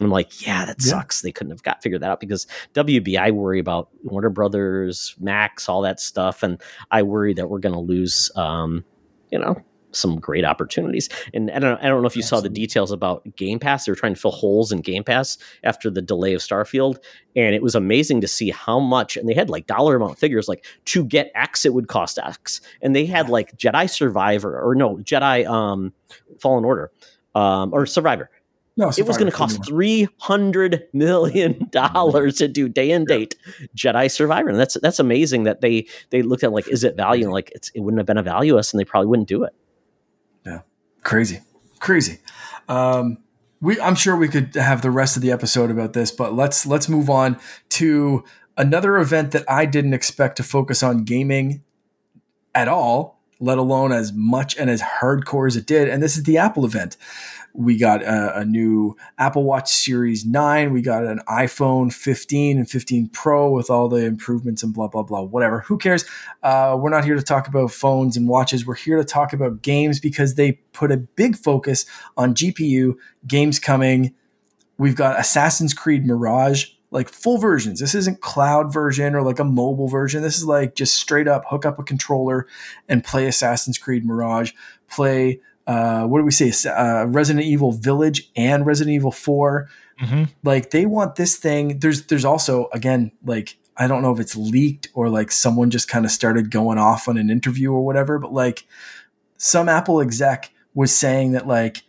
Speaker 1: I'm like, yeah, that
Speaker 2: Yeah.
Speaker 1: sucks. They couldn't have got figured that out because WB, I worry about Warner Brothers, Max, all that stuff, and I worry that we're going to lose, um, you know, some great opportunities. And I don't, I don't know if you saw the details about Game Pass. They were trying to fill holes in Game Pass after the delay of Starfield, and it was amazing to see how much. And they had like dollar amount figures, like to get X, it would cost X, and they had like Jedi Survivor or no Jedi um, Fallen Order um, or Survivor.
Speaker 2: No,
Speaker 1: It was going to cost three hundred million dollars to do day and date Jedi Survivor, and that's that's amazing that they they looked at like is it value and like it's, it wouldn't have been a value us, and they probably wouldn't do it.
Speaker 2: Crazy, crazy. Um, we, I'm sure we could have the rest of the episode about this, but let's let's move on to another event that I didn't expect to focus on gaming at all, let alone as much and as hardcore as it did. And this is the Apple event. We got a, a new Apple Watch Series 9. We got an iPhone 15 and 15 Pro with all the improvements and blah, blah, blah, whatever. Who cares? Uh, we're not here to talk about phones and watches. We're here to talk about games because they put a big focus on GPU, games coming. We've got Assassin's Creed Mirage, like full versions. This isn't cloud version or like a mobile version. This is like just straight up hook up a controller and play Assassin's Creed Mirage, play uh, what do we say? Uh, Resident Evil Village and Resident Evil 4
Speaker 3: Mhm.
Speaker 2: like they want this thing there's there's also again like i don't know if it's leaked or like someone just kind of started going off on an interview or whatever but like some apple exec was saying that like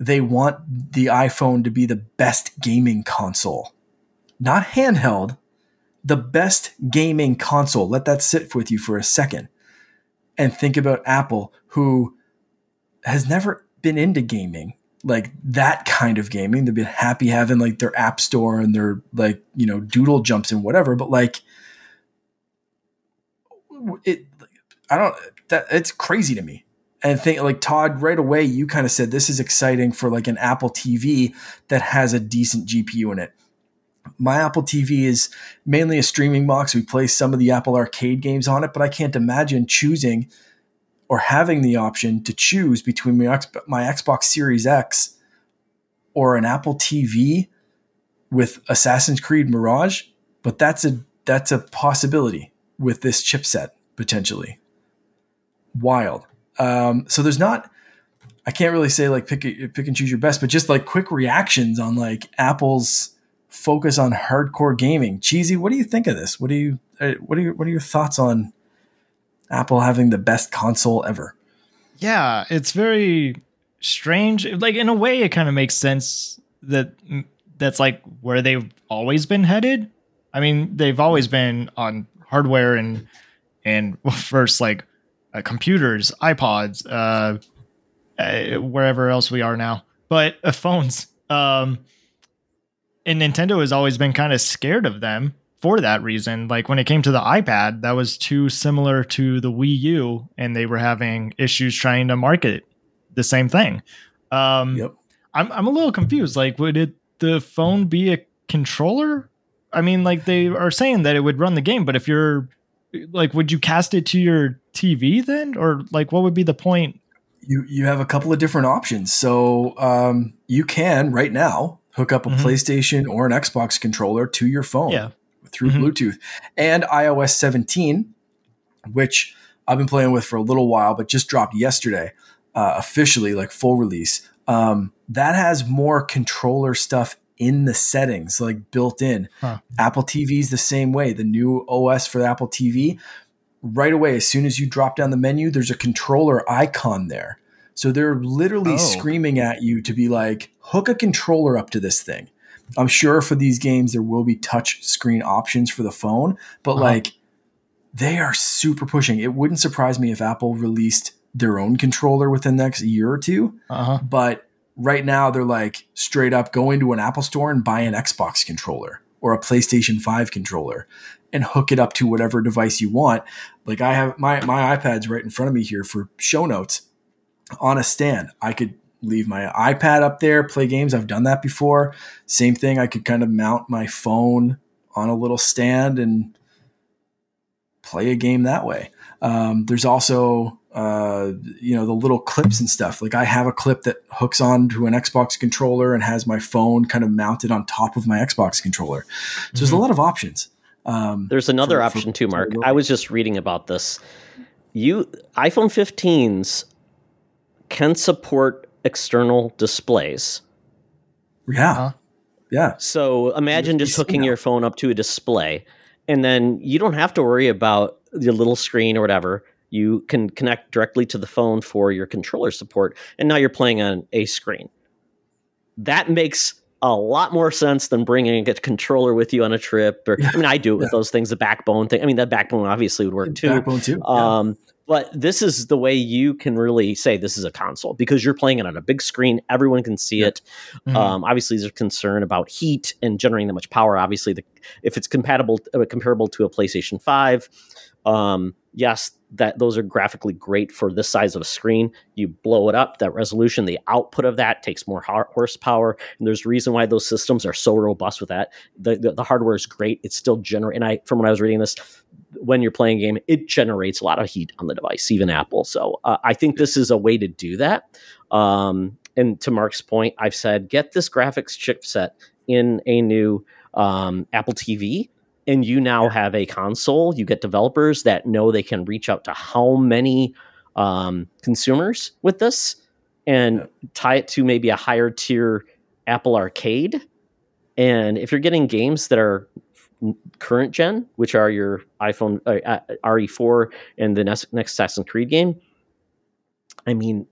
Speaker 2: they want the iphone to be the best gaming console not handheld the best gaming console let that sit with you for a second and think about apple who has never been into gaming like that kind of gaming. They've been happy having like their app store and their like, you know, doodle jumps and whatever, but like it I don't that it's crazy to me. And think like Todd, right away you kind of said this is exciting for like an Apple TV that has a decent GPU in it. My Apple TV is mainly a streaming box. We play some of the Apple Arcade games on it, but I can't imagine choosing or having the option to choose between my, my Xbox Series X or an Apple TV with Assassin's Creed Mirage, but that's a that's a possibility with this chipset potentially. Wild. Um, so there's not. I can't really say like pick pick and choose your best, but just like quick reactions on like Apple's focus on hardcore gaming. Cheesy, what do you think of this? What do you uh, what are your, what are your thoughts on Apple having the best console ever?
Speaker 3: Yeah, it's very strange. Like in a way, it kind of makes sense that that's like where they've always been headed. I mean, they've always been on hardware and and first like uh, computers, iPods, uh, uh, wherever else we are now, but uh, phones. Um, and Nintendo has always been kind of scared of them for that reason. Like when it came to the iPad, that was too similar to the Wii U, and they were having issues trying to market the same thing. Um,
Speaker 2: Yep.
Speaker 3: I'm I'm a little confused. Like, would it the phone be a controller? I mean, like they are saying that it would run the game, but if you're like, would you cast it to your TV then, or like, what would be the point?
Speaker 2: You you have a couple of different options. So um, you can right now hook up a
Speaker 3: Mhm.
Speaker 2: PlayStation or an Xbox controller to your phone.
Speaker 3: Yeah,
Speaker 2: through
Speaker 3: Mhm.
Speaker 2: Bluetooth and iOS 17, which I've been playing with for a little while, but just dropped yesterday, uh, officially, like full release. Um, that has more controller stuff in the settings, like built in.
Speaker 3: Huh.
Speaker 2: Apple TV is the same way. The new OS for the Apple TV, right away, as soon as you drop down the menu, there's a controller icon there. So they're literally
Speaker 3: Oh.
Speaker 2: screaming at you to be like, hook a controller up to this thing. I'm sure for these games there will be touch screen options for the phone, but
Speaker 3: Uh-huh.
Speaker 2: like they are super pushing. It wouldn't surprise me if Apple released their own controller within the next year or two.
Speaker 3: Uh-huh.
Speaker 2: But right now they're like straight up going to an Apple store and buy an Xbox controller or a PlayStation 5 controller and hook it up to whatever device you want. Like I have my my iPad's right in front of me here for show notes on a stand. I could leave my iPad up there, play games. I've done that before. Same thing, I could kind of mount my phone on a little stand and play a game that way. Um, there's also uh, you know the little clips and stuff. Like I have a clip that hooks onto an Xbox controller and has my phone kind of mounted on top of my Xbox controller. So mm-hmm. there's a mm-hmm. lot of options.
Speaker 1: Um, there's another for, option for, too, Mark. I was just reading about this. You iPhone 15s can support external displays.
Speaker 2: Yeah. Huh? Yeah.
Speaker 1: So imagine just hooking your phone up to a display, and then you don't have to worry about your little screen or whatever. You can connect directly to the phone for your controller support, and now you're playing on a screen. That makes a lot more sense than bringing a controller with you on a trip. Or I mean, I do it with yeah. those things. The backbone thing. I mean, that backbone obviously would work too.
Speaker 2: Backbone too.
Speaker 1: Yeah. Um, But this is the way you can really say this is a console because you're playing it on a big screen. Everyone can see it. Mm-hmm. Um, obviously, there's concern about heat and generating that much power. Obviously, the, if it's compatible, uh, comparable to a PlayStation Five, um, yes, that those are graphically great for this size of a screen. You blow it up, that resolution, the output of that takes more horsepower, and there's a reason why those systems are so robust with that. The the, the hardware is great. It's still generate. And I, from when I was reading this, when you're playing a game, it generates a lot of heat on the device, even Apple. So uh, I think this is a way to do that. Um, and to Mark's point, I've said get this graphics chipset in a new um, Apple TV and you now have a console you get developers that know they can reach out to how many um, consumers with this and yeah. tie it to maybe a higher tier apple arcade and if you're getting games that are current gen which are your iphone uh, uh re4 and the next, next assassin's creed game i mean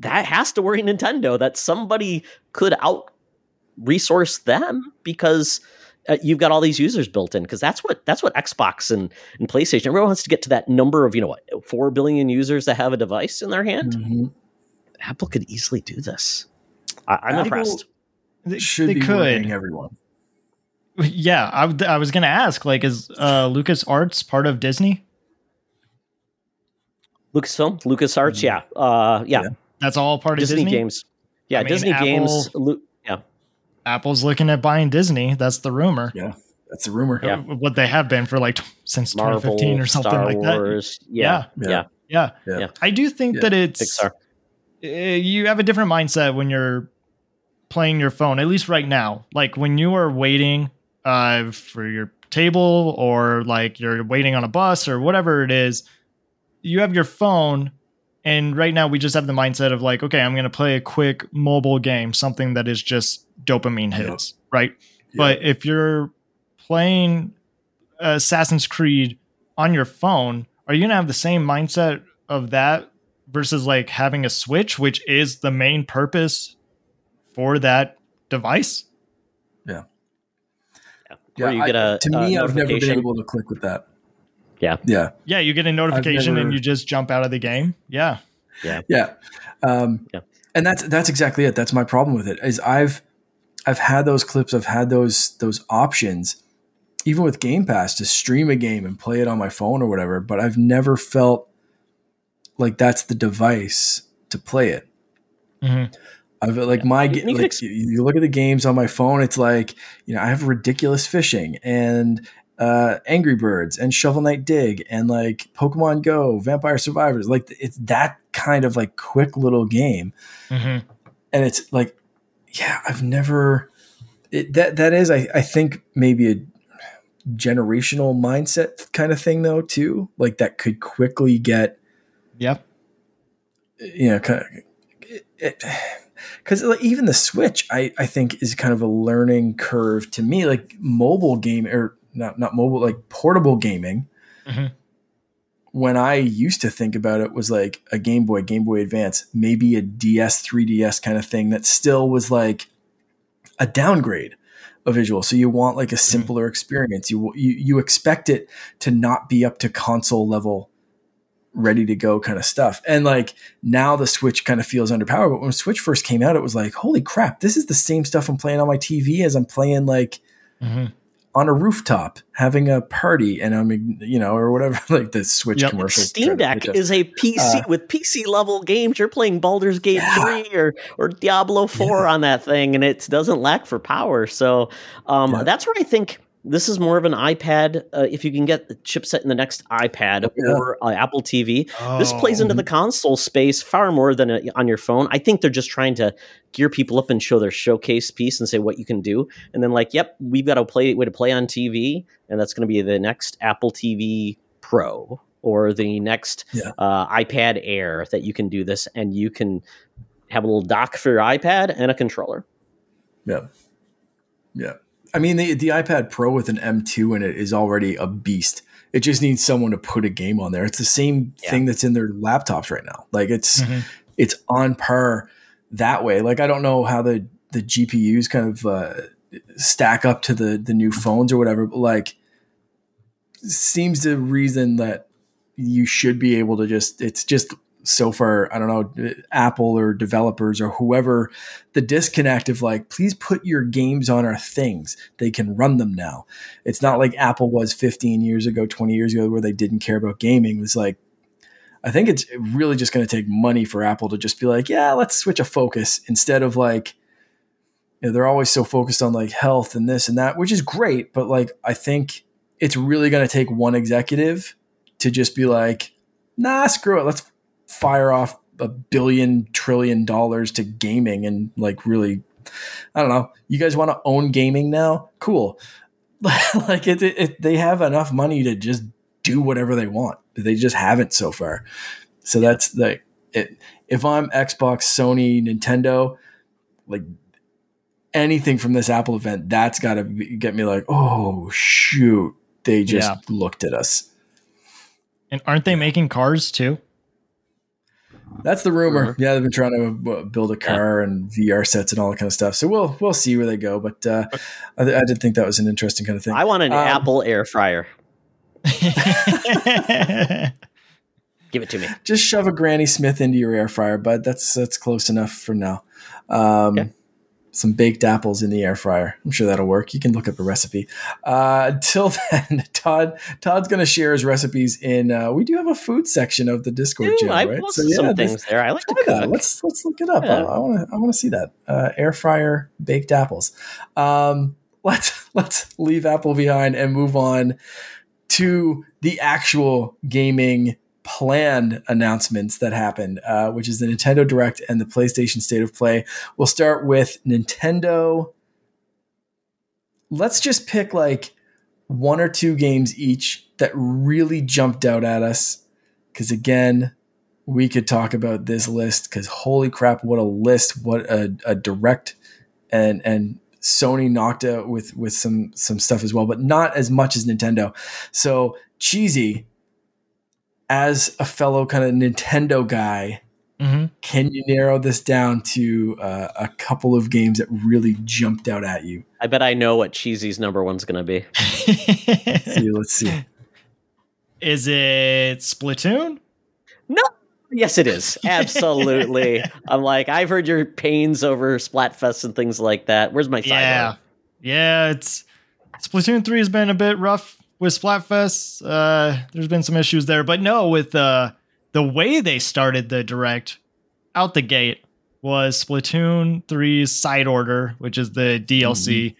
Speaker 1: that has to worry nintendo that somebody could out resource them because uh, you've got all these users built in because that's what that's what Xbox and, and PlayStation. Everyone wants to get to that number of you know what four billion users that have a device in their hand. Mm-hmm. Apple could easily do this. I, am impressed.
Speaker 2: They, should they be could. everyone.
Speaker 3: Yeah, I, w- I was going to ask, like, is uh, Lucas Arts part of Disney?
Speaker 1: Lucasfilm, Lucas Arts, mm-hmm. yeah, uh, yeah, yeah,
Speaker 3: that's all part
Speaker 1: Disney
Speaker 3: of Disney
Speaker 1: games. Yeah, I mean, Disney Apple, games. Lu-
Speaker 3: Apple's looking at buying Disney. That's the rumor.
Speaker 2: Yeah, that's the rumor.
Speaker 3: Yeah. What they have been for like since Marvel, 2015 or something
Speaker 1: Star
Speaker 3: like
Speaker 1: Wars. that. Yeah.
Speaker 3: Yeah. Yeah. yeah. yeah. yeah. I do think that it's Pixar. Uh, you have a different mindset when you're playing your phone, at least right now. Like when you are waiting uh, for your table or like you're waiting on a bus or whatever it is, you have your phone and right now we just have the mindset of like, okay, I'm going to play a quick mobile game, something that is just dopamine hits, yep. right? Yep. But if you're playing Assassin's Creed on your phone, are you going to have the same mindset of that versus like having a Switch, which is the main purpose for that device?
Speaker 2: Yeah.
Speaker 1: Yeah. you get a,
Speaker 2: I, to me, I've never been able to click with that.
Speaker 1: Yeah.
Speaker 2: Yeah.
Speaker 3: Yeah. You get a notification never, and you just jump out of the game. Yeah.
Speaker 1: Yeah.
Speaker 2: Yeah. Um, yeah. And that's that's exactly it. That's my problem with it. Is I've I've had those clips. I've had those those options, even with Game Pass, to stream a game and play it on my phone or whatever. But I've never felt like that's the device to play it. Mm-hmm. I've like my you, like, ex- you look at the games on my phone. It's like you know I have ridiculous fishing and uh, Angry Birds and Shovel Knight Dig and like Pokemon Go, Vampire Survivors. Like it's that kind of like quick little game, mm-hmm. and it's like, yeah, I've never. It, that that is, I, I think maybe a generational mindset kind of thing though too. Like that could quickly get.
Speaker 3: Yep.
Speaker 2: You know, kind of, because like even the Switch, I I think is kind of a learning curve to me. Like mobile game or not not mobile like portable gaming. Mm-hmm. When I used to think about it was like a Game Boy, Game Boy Advance, maybe a DS, 3DS kind of thing that still was like a downgrade of visual. So you want like a mm-hmm. simpler mm-hmm. experience. You, you you expect it to not be up to console level ready to go kind of stuff. And like now the Switch kind of feels underpowered. But when Switch first came out, it was like, holy crap, this is the same stuff I'm playing on my TV as I'm playing like mm-hmm. on a rooftop having a party and I'm you know or whatever like the Switch yep. commercial.
Speaker 1: Steam Deck is a PC uh, with PC level games. You're playing Baldur's Gate yeah. 3 or or Diablo 4 yeah. on that thing and it doesn't lack for power. So um, yeah. that's where I think this is more of an iPad. Uh, if you can get the chipset in the next iPad yeah. or uh, Apple TV, oh. this plays into the mm-hmm. console space far more than a, on your phone. I think they're just trying to gear people up and show their showcase piece and say what you can do, and then like, yep, we've got a play way to play on TV, and that's going to be the next Apple TV Pro or the next yeah. uh, iPad Air that you can do this, and you can have a little dock for your iPad and a controller.
Speaker 2: Yeah, yeah. I mean, the, the iPad Pro with an M2 in it is already a beast. It just needs someone to put a game on there. It's the same yeah. thing that's in their laptops right now. Like it's mm-hmm. it's on par that way. Like I don't know how the the GPUs kind of uh, stack up to the the new phones or whatever, but like seems the reason that you should be able to just it's just so far, I don't know, Apple or developers or whoever, the disconnect of like, please put your games on our things. They can run them now. It's not like Apple was 15 years ago, 20 years ago, where they didn't care about gaming. It was like, I think it's really just going to take money for Apple to just be like, yeah, let's switch a focus instead of like, you know, they're always so focused on like health and this and that, which is great. But like, I think it's really going to take one executive to just be like, nah, screw it. Let's fire off a billion trillion dollars to gaming and like really I don't know. You guys want to own gaming now? Cool. like it, it, they have enough money to just do whatever they want. They just haven't so far. So that's like it. If I'm Xbox, Sony, Nintendo, like anything from this Apple event, that's got to get me like, oh shoot, they just yeah. looked at us.
Speaker 3: And aren't they making cars too?
Speaker 2: That's the rumor. Yeah, they've been trying to build a car yeah. and VR sets and all that kind of stuff. So we'll we'll see where they go. But uh, I, I, did think that was an interesting kind of thing.
Speaker 1: I want an um, Apple air fryer. Give it to me.
Speaker 2: Just shove a Granny Smith into your air fryer, bud. That's that's close enough for now. Um, okay some baked apples in the air fryer. I'm sure that'll work. You can look up a recipe. Uh, until then, Todd Todd's going to share his recipes in. Uh, we do have a food section of the Discord
Speaker 1: channel, I right? So yeah, some things there. I like to cook. That.
Speaker 2: Let's let's look it up. Yeah. I want to I want to see that uh, air fryer baked apples. Um, let's let's leave Apple behind and move on to the actual gaming planned announcements that happened, uh, which is the Nintendo Direct and the PlayStation State of Play. We'll start with Nintendo. Let's just pick like one or two games each that really jumped out at us. Because again, we could talk about this list because holy crap, what a list! What a, a direct and and Sony knocked out with with some some stuff as well, but not as much as Nintendo. So cheesy as a fellow kind of Nintendo guy, mm-hmm. can you narrow this down to uh, a couple of games that really jumped out at you?
Speaker 1: I bet I know what Cheesy's number one's going to be.
Speaker 2: let's, see, let's see.
Speaker 3: Is it Splatoon?
Speaker 1: No. Yes, it is. Absolutely. I'm like, I've heard your pains over Splatfest and things like that. Where's my side?
Speaker 3: Yeah. Yeah, it's Splatoon 3 has been a bit rough with Splatfest, uh, there's been some issues there, but no, with uh, the way they started the direct out the gate was Splatoon 3's side order, which is the DLC, mm-hmm.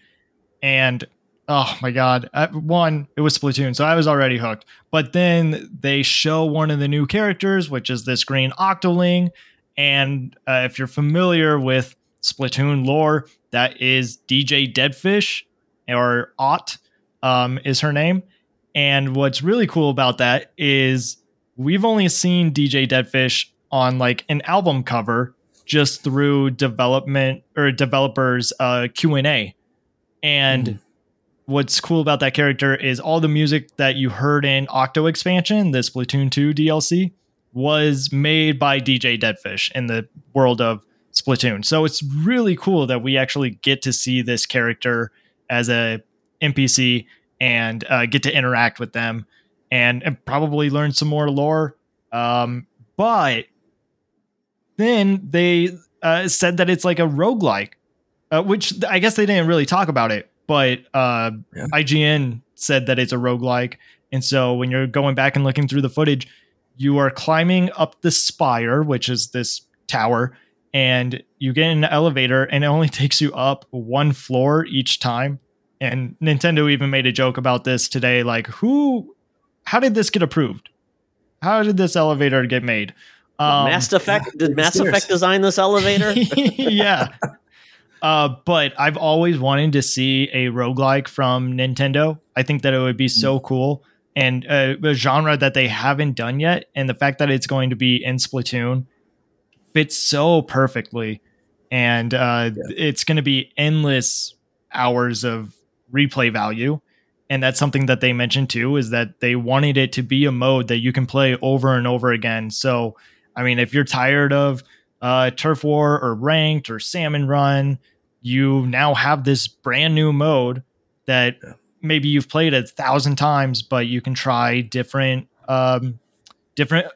Speaker 3: and oh my god, I, one it was Splatoon, so I was already hooked. But then they show one of the new characters, which is this green Octoling, and uh, if you're familiar with Splatoon lore, that is DJ Deadfish or Acht um, is her name. And what's really cool about that is we've only seen DJ Deadfish on like an album cover just through development or developers uh, Q&A. And mm. what's cool about that character is all the music that you heard in Octo expansion, the Splatoon 2 DLC, was made by DJ Deadfish in the world of Splatoon. So it's really cool that we actually get to see this character as a NPC and uh, get to interact with them and, and, probably learn some more lore Um, but then they uh, said that it's like a roguelike, uh, which I guess they didn't really talk about it, but uh,
Speaker 2: Yeah.
Speaker 3: IGN said that it's a roguelike. And so when you're going back and looking through the footage, you are climbing up the spire, which is this tower, and you get in an elevator, and it only takes you up one floor each time. And Nintendo even made a joke about this today like, who, how did this get approved? How did this elevator get made? Um,
Speaker 1: Mass Effect did Mass
Speaker 2: stairs.
Speaker 1: Effect design this elevator?
Speaker 3: yeah. Uh, but I've always wanted to see a roguelike from Nintendo. I think that it would be so cool and uh, a genre that they haven't done yet. And the fact that it's going to be in Splatoon fits so perfectly. And uh, it's going to be endless hours of replay value. And that's something that they mentioned too is that they wanted it to be a mode that you can play over and over again. So, I mean, if you're tired of uh, Turf War or Ranked or Salmon Run, you now have this brand new mode that maybe you've played a thousand times, but you can try different um, different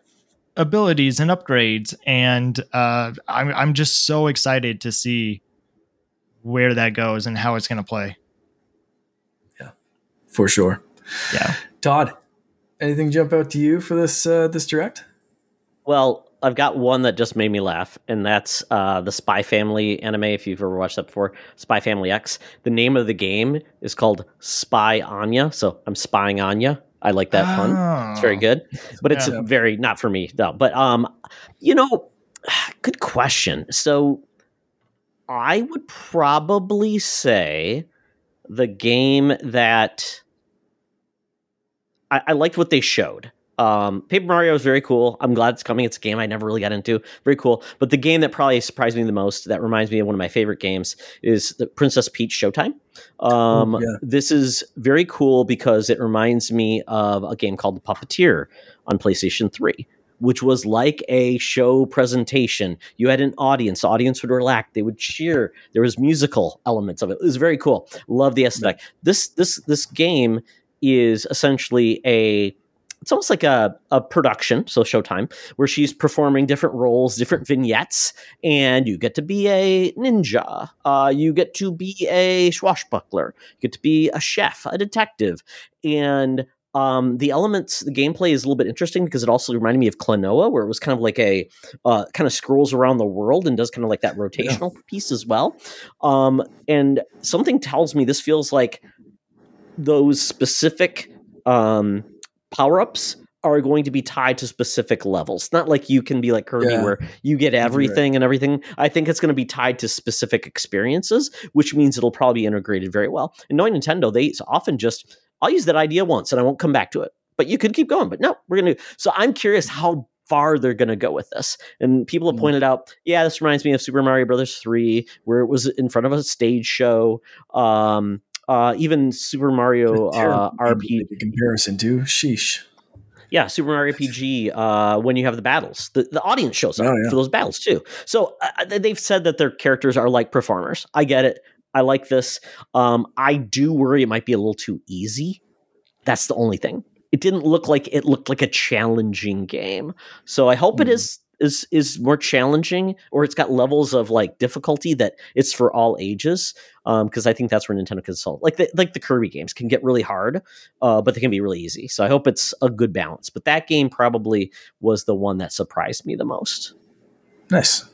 Speaker 3: abilities and upgrades. And uh, I'm I'm just so excited to see where that goes and how it's going to play.
Speaker 2: For sure.
Speaker 3: Yeah.
Speaker 2: Todd, anything jump out to you for this uh, this direct?
Speaker 1: Well, I've got one that just made me laugh, and that's uh, the Spy Family anime. If you've ever watched that before, Spy Family X. The name of the game is called Spy Anya. So I'm spying Anya. I like that pun. It's very
Speaker 3: Oh.
Speaker 1: good, but it's
Speaker 3: Yeah.
Speaker 1: very not for me though. But um, you know, good question. So I would probably say the game that I, I liked what they showed. Um, Paper Mario is very cool. I'm glad it's coming. It's a game I never really got into. Very cool. But the game that probably surprised me the most, that reminds me of one of my favorite games, is the Princess Peach Showtime. Um,
Speaker 2: Oh, yeah.
Speaker 1: This is very cool because it reminds me of a game called The Puppeteer on PlayStation 3 which was like a show presentation. You had an audience. The audience would relax. They would cheer. There was musical elements of it. It was very cool. Love the aesthetic. This this this game is essentially a it's almost like a, a production, so Showtime, where she's performing different roles, different vignettes, and you get to be a ninja. Uh, you get to be a swashbuckler. You get to be a chef, a detective, and um, the elements, the gameplay is a little bit interesting because it also reminded me of Klonoa, where it was kind of like a uh, kind of scrolls around the world and does kind of like that rotational piece as well. Um, and something tells me this feels like those specific um, power ups are going to be tied to specific levels. Not like you can be like Kirby
Speaker 2: Yeah.
Speaker 1: where you get
Speaker 2: right.
Speaker 1: everything and everything. I think it's going to be tied to specific experiences, which means it'll probably be integrated very well. And knowing Nintendo, they often just I'll use that idea once and I won't come back to it. But you could keep going. But no, we're going to. So I'm curious how far they're going to go with this. And people have
Speaker 2: Mm.
Speaker 1: pointed out, yeah, this reminds me of Super Mario Brothers 3, where it was in front of a stage show. Um, uh, even Super Mario uh,
Speaker 2: Terrible game to
Speaker 1: RP,
Speaker 2: make comparison to sheesh.
Speaker 1: yeah, Super Mario RPG. Uh, when you have the battles, the, the audience shows up
Speaker 2: Oh, yeah.
Speaker 1: for those battles too. So uh, they've said that their characters are like performers. I get it. I like this. Um, I do worry it might be a little too easy. That's the only thing. It didn't look like it looked like a challenging game. So I hope it
Speaker 2: Hmm.
Speaker 1: is is is more challenging, or it's got levels of like difficulty that it's for all ages. Because I think that's where Nintendo can solve. Like the like the Kirby games can get really hard, uh, but they can be really easy. So I hope it's a good balance. But that game probably was the one that surprised me the most.
Speaker 2: Nice.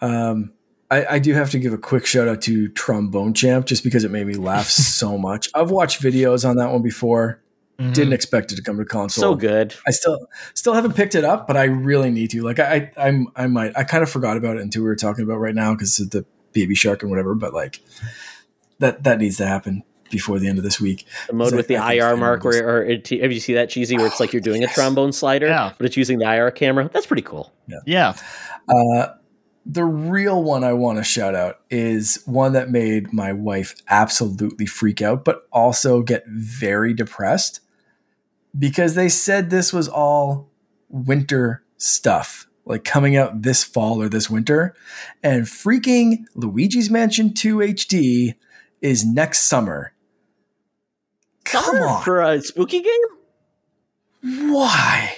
Speaker 2: Um, I, I do have to give a quick shout out to Trombone Champ just because it made me laugh so much. I've watched videos on that one before.
Speaker 3: Mhm.
Speaker 2: Didn't expect it to come to console.
Speaker 1: So good.
Speaker 2: I still still haven't picked it up, but I really need to. Like I, I I'm I might I kind of forgot about it until we were talking about right now because of the baby shark and whatever. But like that that needs to happen before the end of this week.
Speaker 1: The mode
Speaker 2: I-
Speaker 1: with the
Speaker 2: I
Speaker 1: IR mark, where or it, have you see that cheesy where it's like you're doing a trombone slider,
Speaker 3: Yeah.
Speaker 1: but it's using the IR camera? That's pretty cool.
Speaker 3: Yeah.
Speaker 2: Uh, the real one I want to shout out is one that made my wife absolutely freak out, but also get very depressed because they said this was all winter stuff, like coming out this fall or this winter. And freaking Luigi's Mansion 2 HD is next summer. Come
Speaker 1: Summer
Speaker 2: on.
Speaker 1: for a spooky game.
Speaker 2: Why?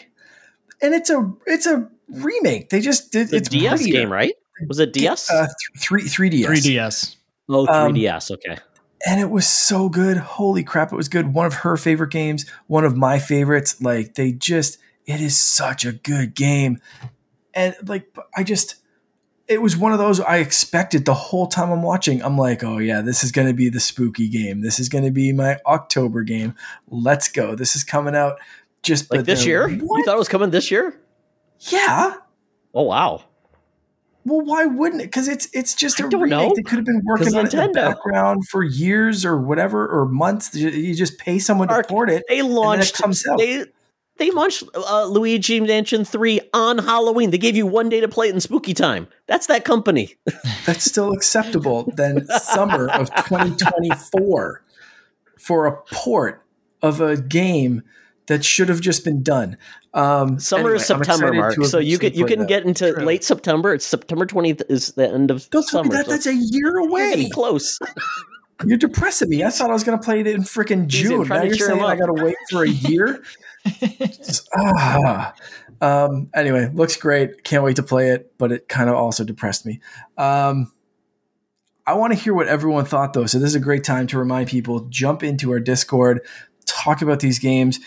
Speaker 2: and it's a it's a remake. They just did
Speaker 1: The
Speaker 2: it's
Speaker 1: DS
Speaker 2: prettier.
Speaker 1: game, right? Was it DS?
Speaker 2: Uh, th- three 3DS.
Speaker 3: 3DS.
Speaker 1: oh,
Speaker 2: um,
Speaker 1: 3DS. Okay.
Speaker 2: And it was so good. Holy crap, it was good. One of her favorite games, one of my favorites. Like they just, it is such a good game, and like I just, it was one of those I expected the whole time I'm watching. I'm like, oh yeah, this is going to be the spooky game. This is going to be my October game. Let's go. This is coming out just
Speaker 1: Like this year? You thought it was coming this year?
Speaker 2: Yeah.
Speaker 1: Oh wow.
Speaker 2: Well, why wouldn't it? Because it's it's just a remake.
Speaker 1: know.
Speaker 2: They could have been working on it in the
Speaker 1: Nintendo.
Speaker 2: background for years or whatever or months. You just pay someone to port it.
Speaker 1: They launched.
Speaker 2: comes out.
Speaker 1: They they launched uh, Luigi Mansion Three on Halloween. They gave you one day to play it in spooky time. That's that company.
Speaker 2: That's still acceptable than summer of 2024 for a port of a game that should have just been done. Um,
Speaker 1: Summer
Speaker 2: anyway,
Speaker 1: is September, Mark. So you can you can get into
Speaker 3: True.
Speaker 1: late September. It's September twentieth is the end of
Speaker 2: Don't tell me
Speaker 1: summer.
Speaker 2: that.
Speaker 1: so
Speaker 2: That's a year away.
Speaker 1: close.
Speaker 2: You're depressing me. I thought I was going to play it in freaking June. Now you're saying I got to wait for a year. ah. Um, anyway, looks great. Can't wait to play it, but it kind of also depressed me. Um, I want to hear what everyone thought though. So this is a great time to remind people jump into our Discord, talk about these games.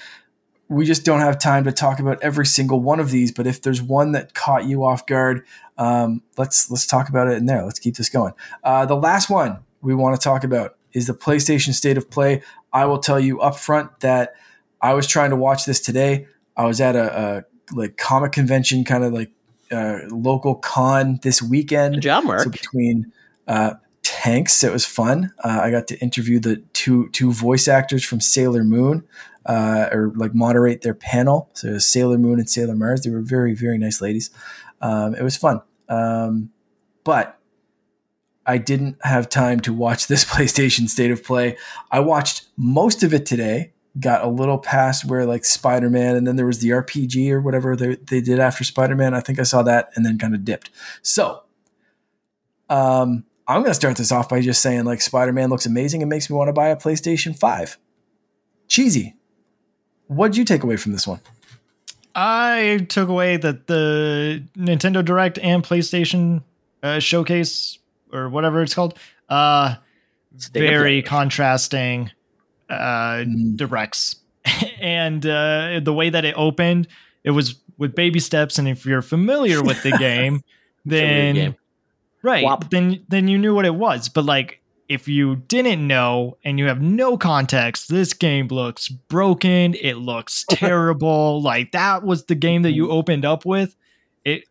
Speaker 2: We just don't have time to talk about every single one of these, but if there's one that caught you off guard, um, let's let's talk about it in there. Let's keep this going. Uh, the last one we want to talk about is the PlayStation State of Play. I will tell you up front that I was trying to watch this today. I was at a, a like comic convention, kind of like uh, local con this weekend.
Speaker 1: Good job, Mark.
Speaker 2: So between uh, tanks, it was fun. Uh, I got to interview the two two voice actors from Sailor Moon, uh, or like moderate their panel. So Sailor Moon and Sailor Mars. They were very very nice ladies. Um, it was fun, um, but I didn't have time to watch this PlayStation State of Play. I watched most of it today. Got a little past where like Spider Man, and then there was the RPG or whatever they, they did after Spider Man. I think I saw that, and then kind of dipped. So, um, I'm going to start this off by just saying like Spider Man looks amazing and makes me want to buy a PlayStation Five. Cheesy. What did you take away from this one?
Speaker 3: I took away that the Nintendo Direct and PlayStation uh, showcase or whatever it's called, uh, very contrasting uh,
Speaker 2: Mm.
Speaker 3: directs, and uh, the way that it opened, it was with baby steps. And if you're familiar with the game, then
Speaker 1: game.
Speaker 3: right,
Speaker 1: Whop.
Speaker 3: then then you knew what it was. But like. If you didn't know and you have no context, this game looks broken. It looks terrible. like that was the game that you opened up with. It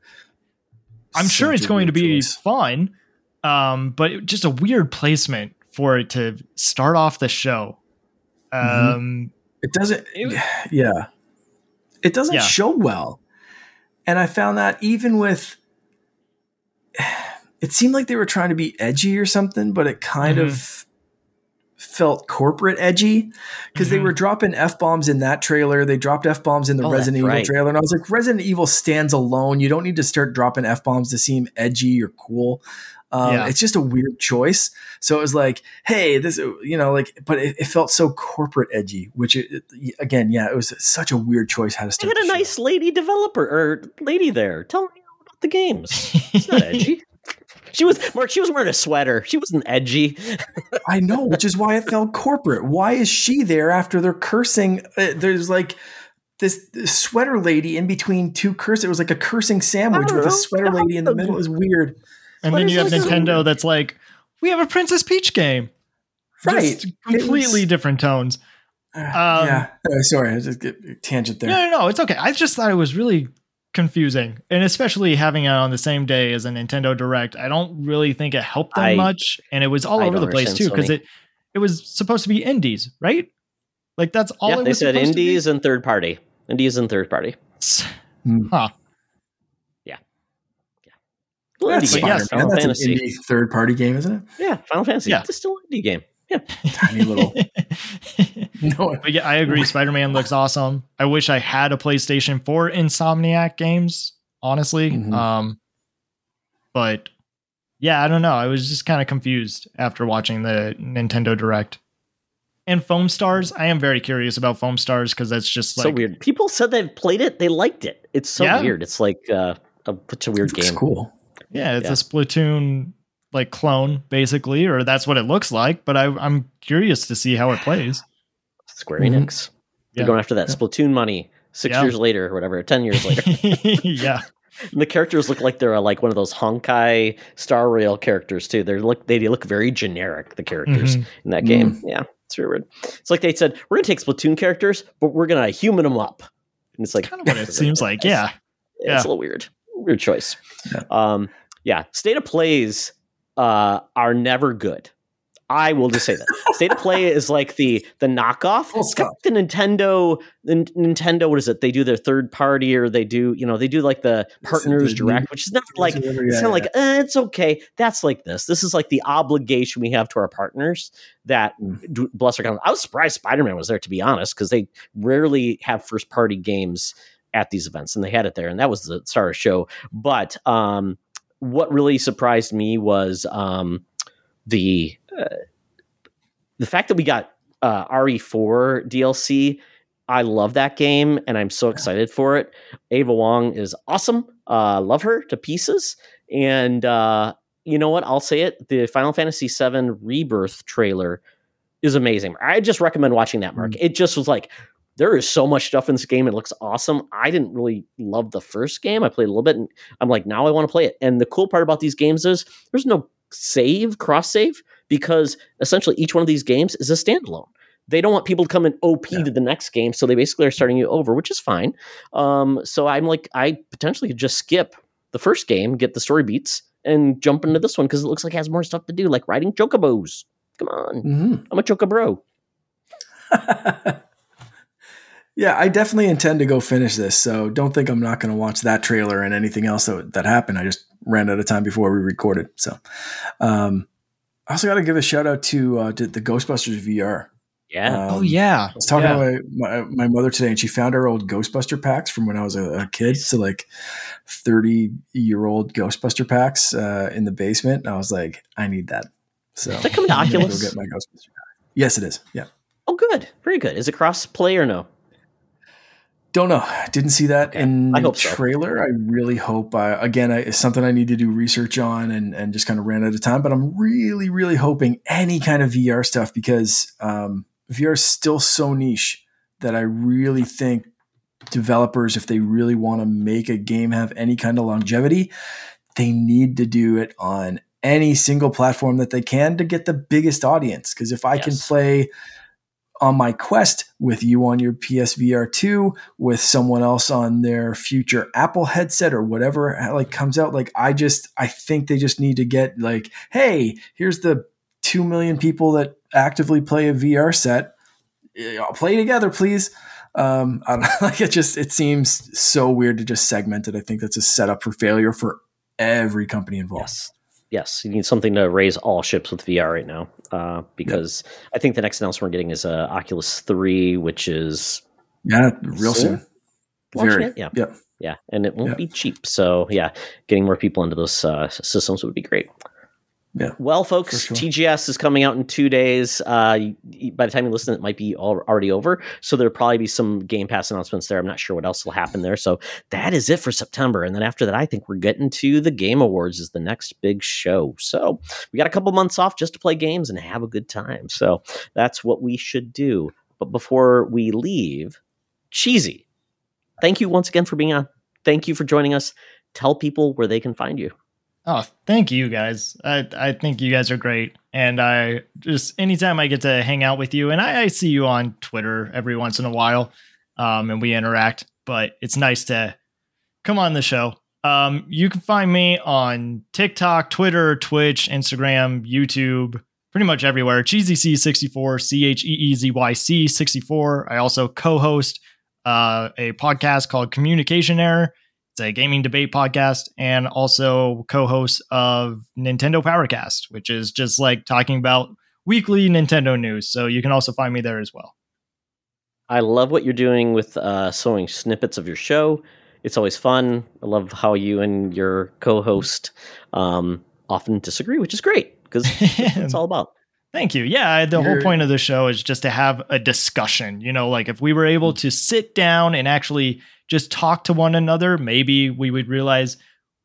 Speaker 3: I'm sure it's going to be
Speaker 2: choice.
Speaker 3: fun, um, but it- just a weird placement for it to start off the show.
Speaker 2: Mhm.
Speaker 3: Um,
Speaker 2: It doesn't.
Speaker 3: It-
Speaker 2: yeah, it doesn't
Speaker 3: Yeah.
Speaker 2: show well, and I found that even with. It seemed like they were trying to be edgy or something, but it kind
Speaker 3: Mhm.
Speaker 2: of felt corporate edgy because they
Speaker 3: Mhm.
Speaker 2: were dropping f bombs in that trailer. They dropped f bombs in the
Speaker 1: Oh,
Speaker 2: Resident
Speaker 1: that's
Speaker 2: Evil
Speaker 1: right.
Speaker 2: trailer, and I was like, Resident Evil stands alone. You don't need to start dropping f bombs to seem edgy or cool. Um,
Speaker 3: Yeah.
Speaker 2: It's just a weird choice. So it was like, hey, this, you know, like, but it, it felt so corporate edgy, which it, it- again, yeah, it was such a weird choice how to
Speaker 1: They
Speaker 2: start.
Speaker 1: had a
Speaker 2: the show.
Speaker 1: nice lady developer or lady there. Tell me about the games. It's not edgy. She was Mark. She was wearing a sweater. She wasn't edgy.
Speaker 2: I know, which is why it felt corporate. Why is she there after they're cursing? Uh, there's like this, this sweater lady in between two curse. It was like a cursing sandwich
Speaker 1: I
Speaker 2: with a
Speaker 1: don't
Speaker 2: sweater lady in the middle. It was weird.
Speaker 3: and
Speaker 1: What
Speaker 3: then you have
Speaker 1: this?
Speaker 3: Nintendo that's like, we have a Princess Peach game.
Speaker 2: Right.
Speaker 3: Just completely
Speaker 2: was-
Speaker 3: different tones.
Speaker 2: Uh, yeah. Uh, sorry, I just get tangent there.
Speaker 3: No, no, no, it's okay. I just thought it was really confusing, and especially having it on the same day as a Nintendo Direct, I don't really think it helped them
Speaker 1: I-
Speaker 3: much, and it was all
Speaker 1: I
Speaker 3: over the place too because it it was supposed to be indies, right? Like that's all.
Speaker 1: yeah,
Speaker 3: it
Speaker 1: they
Speaker 3: was
Speaker 1: said
Speaker 3: supposed to be?
Speaker 1: indies and third party. Indies and third party.
Speaker 2: Hmm.
Speaker 3: Huh.
Speaker 1: Well,
Speaker 2: That's
Speaker 1: indie game.
Speaker 3: yeah,
Speaker 2: Spider-Man.
Speaker 1: Final
Speaker 2: That's
Speaker 1: Fantasy.
Speaker 2: an indie third party game, isn't it?
Speaker 1: Yeah, Final Fantasy.
Speaker 3: Yeah.
Speaker 1: It's still an indie game. Yeah.
Speaker 2: Tiny little. no,
Speaker 3: But yeah, I agree. Spider Man looks awesome. I wish I had a PlayStation for Insomniac games, honestly.
Speaker 2: Mhm.
Speaker 3: Um, but yeah, I don't know. I was just kind of confused after watching the Nintendo Direct. and Foam Stars. I am very curious about Foam Stars because that's just like
Speaker 1: so weird. People said they've played it, they liked it. It's so
Speaker 3: Yeah.
Speaker 1: weird. It's like uh, a such a weird
Speaker 2: Looks
Speaker 1: game.
Speaker 2: cool.
Speaker 3: Yeah, it's
Speaker 1: Yeah.
Speaker 3: a Splatoon like clone basically, or that's what it looks like. But I, I'm curious to see how it plays.
Speaker 1: Square
Speaker 2: Mhm.
Speaker 1: Enix. They're
Speaker 3: Yeah.
Speaker 1: going after that Splatoon money. Six
Speaker 3: Yeah.
Speaker 1: years later, or whatever, ten years later,
Speaker 3: yeah,
Speaker 1: and the characters look like they're uh, like one of those Honkai Star Rail characters too. They look they look very generic. The characters
Speaker 3: Mhm.
Speaker 1: in that game, yeah, it's very weird. It's like they said we're gonna take Splatoon characters, but we're gonna human them up, and it's like
Speaker 3: kind of what it seems like. Yeah,
Speaker 1: Yeah, it's a little weird. Weird choice.
Speaker 2: Yeah.
Speaker 1: Um, yeah. State of plays uh, are never good. I will just say that. State of play is like the the knockoff.
Speaker 2: Full
Speaker 1: It's got the Nintendo the N- Nintendo, what is it? They do their third party or they do, you know, they do like the partners direct, which is never like it's kind
Speaker 2: yeah.
Speaker 1: of like eh, it's okay. That's like this. This is like the obligation we have to our partners that
Speaker 2: Mm.
Speaker 1: do, bless our. I was surprised Spider Man was there to be honest because they rarely have first party games at these events, and they had it there, and that was the star of the show. But um, what really surprised me was um, the uh, the fact that we got uh, RE4 DLC. I love that game, and I'm so excited for it. Ada Wong is awesome. Uh, love her to pieces. And uh, you know what? I'll say it. The Final Fantasy VII Rebirth trailer is amazing. I just recommend watching that, Mark. It just was like there is so much stuff in this game. It looks awesome. I didn't really love the first game. I played a little bit, and I'm like, now I want to play it. And the cool part about these games is there's no save, cross save, because essentially each one of these games is a standalone. They don't want people to come and OP
Speaker 2: Yeah.
Speaker 1: to the next game, so they basically are starting you over, which is fine. Um, so I'm like, I potentially could just skip the first game, get the story beats, and jump into this one because it looks like it has more stuff to do, like riding chocobos. Come on,
Speaker 2: Mhm.
Speaker 1: I'm a chocobro.
Speaker 2: yeah, I definitely intend to go finish this. So don't think I'm not going to watch that trailer and anything else that, that happened. I just ran out of time before we recorded. So, um, I also got to give a shout out to, uh, to the Ghostbusters VR.
Speaker 1: Yeah,
Speaker 2: Um,
Speaker 3: oh yeah,
Speaker 2: I was talking
Speaker 3: Yeah.
Speaker 2: to my, my, my mother today, and she found our old Ghostbuster packs from when I was a, a kid. So like thirty year old Ghostbuster packs uh, in the basement. And I was like, I need that. So
Speaker 1: Does that come to Oculus?
Speaker 2: Go get my Ghostbuster pack. Yes, it is. Yeah.
Speaker 1: oh, good, very good. Is it cross play or no?
Speaker 2: Don't know. I didn't see that in
Speaker 1: I
Speaker 2: the
Speaker 1: hope so.
Speaker 2: trailer. I really hope. I, again, I, it's something I need to do research on, and and just kind of ran out of time. But I'm really, really hoping any kind of VR stuff because um, VR is still so niche that I really think developers, if they really want to make a game have any kind of longevity, they need to do it on any single platform that they can to get the biggest audience. Because if I can play on my Quest with you on your PSVR 2 with someone else on their future Apple headset or whatever like comes out like I just I think they just need to get like hey here's the 2 million people that actively play a VR set. Play together please. Um I don't like it just it seems so weird to just segment it. I think that's a setup for failure for every company involved.
Speaker 1: Yes. Yes, you need something to raise all ships with VR right now. Uh, because I think the next announcement we're getting is uh, Oculus 3, which is
Speaker 2: yeah real
Speaker 1: Soon?
Speaker 2: soon very
Speaker 1: it? Yeah.
Speaker 2: yep
Speaker 1: Yeah, and it won't
Speaker 2: Yeah.
Speaker 1: be cheap. So yeah, getting more people into those uh, systems would be great.
Speaker 2: Yeah,
Speaker 1: Well, folks,
Speaker 2: sure.
Speaker 1: TGS is coming out in two days. Uh, by the time you listen, it might be al- already over. So there'll probably be some Game Pass announcements there. I'm not sure what else will happen there. So that is it for September. And then after that, I think we're getting to the Game Awards is the next big show. So we got a couple months off just to play games and have a good time. So that's what we should do. But before we leave, Cheezy, thank you once again for being on. Thank you for joining us. Tell people where they can find you.
Speaker 3: Oh, thank you guys. I, I think you guys are great. And I just, anytime I get to hang out with you, and I, I see you on Twitter every once in a while, um, and we interact, but it's nice to come on the show. Um, you can find me on TikTok, Twitter, Twitch, Instagram, YouTube, pretty much everywhere. CheezyC64, C H E E Z Y C 64. I also co host uh, a podcast called Communication Error. It's a gaming debate podcast and also co-host of Nintendo Powercast, which is just like talking about weekly Nintendo news. So you can also find me there as well.
Speaker 1: I love what you're doing with uh, showing snippets of your show. It's always fun. I love how you and your co-host um, often disagree, which is great because it's all about.
Speaker 3: Thank you. Yeah, the You're, whole point of the show is just to have a discussion. You know, like if we were able to sit down and actually just talk to one another, maybe we would realize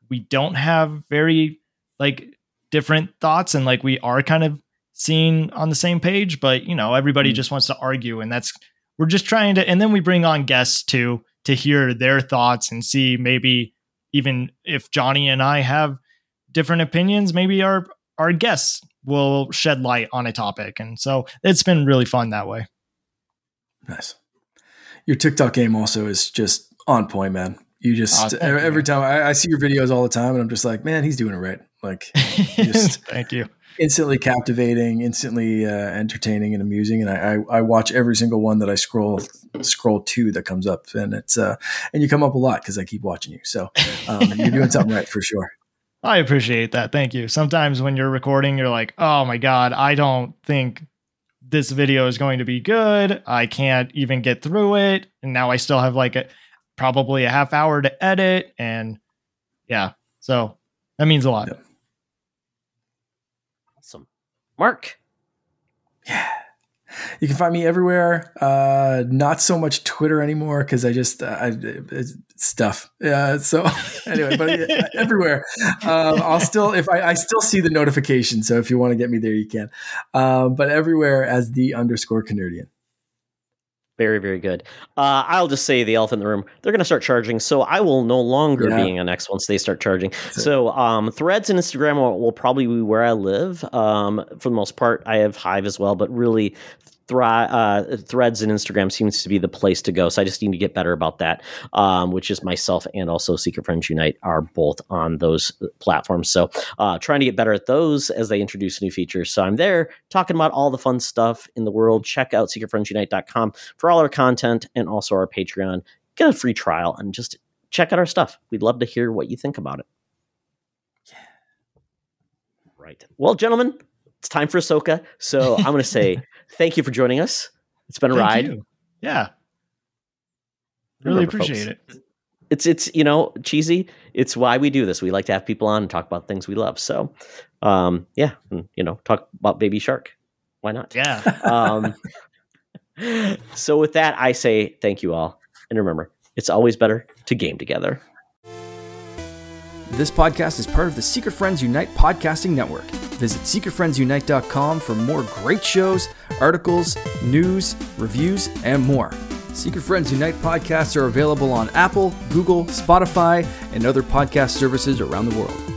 Speaker 3: we don't have very like different thoughts and like we are kind of seeing on the same page, but you know, everybody mm. just wants to argue and that's we're just trying to and then we bring on guests too to hear their thoughts and see maybe even if Johnny and I have different opinions, maybe our our guests will shed light on a topic. And so it's been really fun that way.
Speaker 2: Nice. Your TikTok game also is just on point, man. You just oh, every time I, I, see your videos all the time, and I'm just like, man, he's doing it right. Like,
Speaker 3: just thank you.
Speaker 2: Instantly captivating, instantly uh, entertaining and amusing, and I, I, I watch every single one that I scroll scroll to that comes up, and it's uh and you come up a lot because I keep watching you. So um, you're doing something right for sure.
Speaker 3: I appreciate that. Thank you. Sometimes when you're recording, you're like, oh my God, I don't think this video is going to be good. I can't even get through it. And now I still have like a probably a half hour to edit. And yeah, so that means a lot.
Speaker 1: Awesome. Mark.
Speaker 2: Yeah. You can find me everywhere. Uh, not so much Twitter anymore because I just uh, I, stuff. Yeah. So anyway, but uh, everywhere. Um, I'll still if I, I still see the notification. So if you want to get me there, you can. Um, but everywhere as the underscore CaNERDian.
Speaker 1: Very, very good. Uh, I'll just say the elephant in the room. They're going to start charging, so I will no longer yeah. be an X once they start charging. So um, Threads and Instagram will, will, probably be where I live. Um, for the most part, I have Hive as well, but really Thri- uh, threads and Instagram seems to be the place to go. So I just need to get better about that, um, which is myself and also Secret Friends Unite are both on those platforms. So uh, trying to get better at those as they introduce new features. So I'm there talking about all the fun stuff in the world. Check out secretfriendsunite.com for all our content and also our Patreon. Get a free trial and just check out our stuff. We'd love to hear what you think about it. Yeah. Right. Well, gentlemen, it's time for Ahsoka. So I'm going to say thank you for joining us. It's been a thank ride. You.
Speaker 3: Yeah. Really Remember, appreciate folks, it.
Speaker 1: It's it's you know cheesy. It's why we do this. We like to have people on and talk about things we love. So, um, yeah, and, you know, talk about Baby Shark. Why not?
Speaker 3: Yeah.
Speaker 1: um, so with that, I say thank you all, and remember, it's always better to game together.
Speaker 4: This podcast is part of the Secret Friends Unite podcasting network. Visit secretfriendsunite.com for more great shows, articles, news, reviews, and more. Secret Friends Unite podcasts are available on Apple, Google, Spotify, and other podcast services around the world.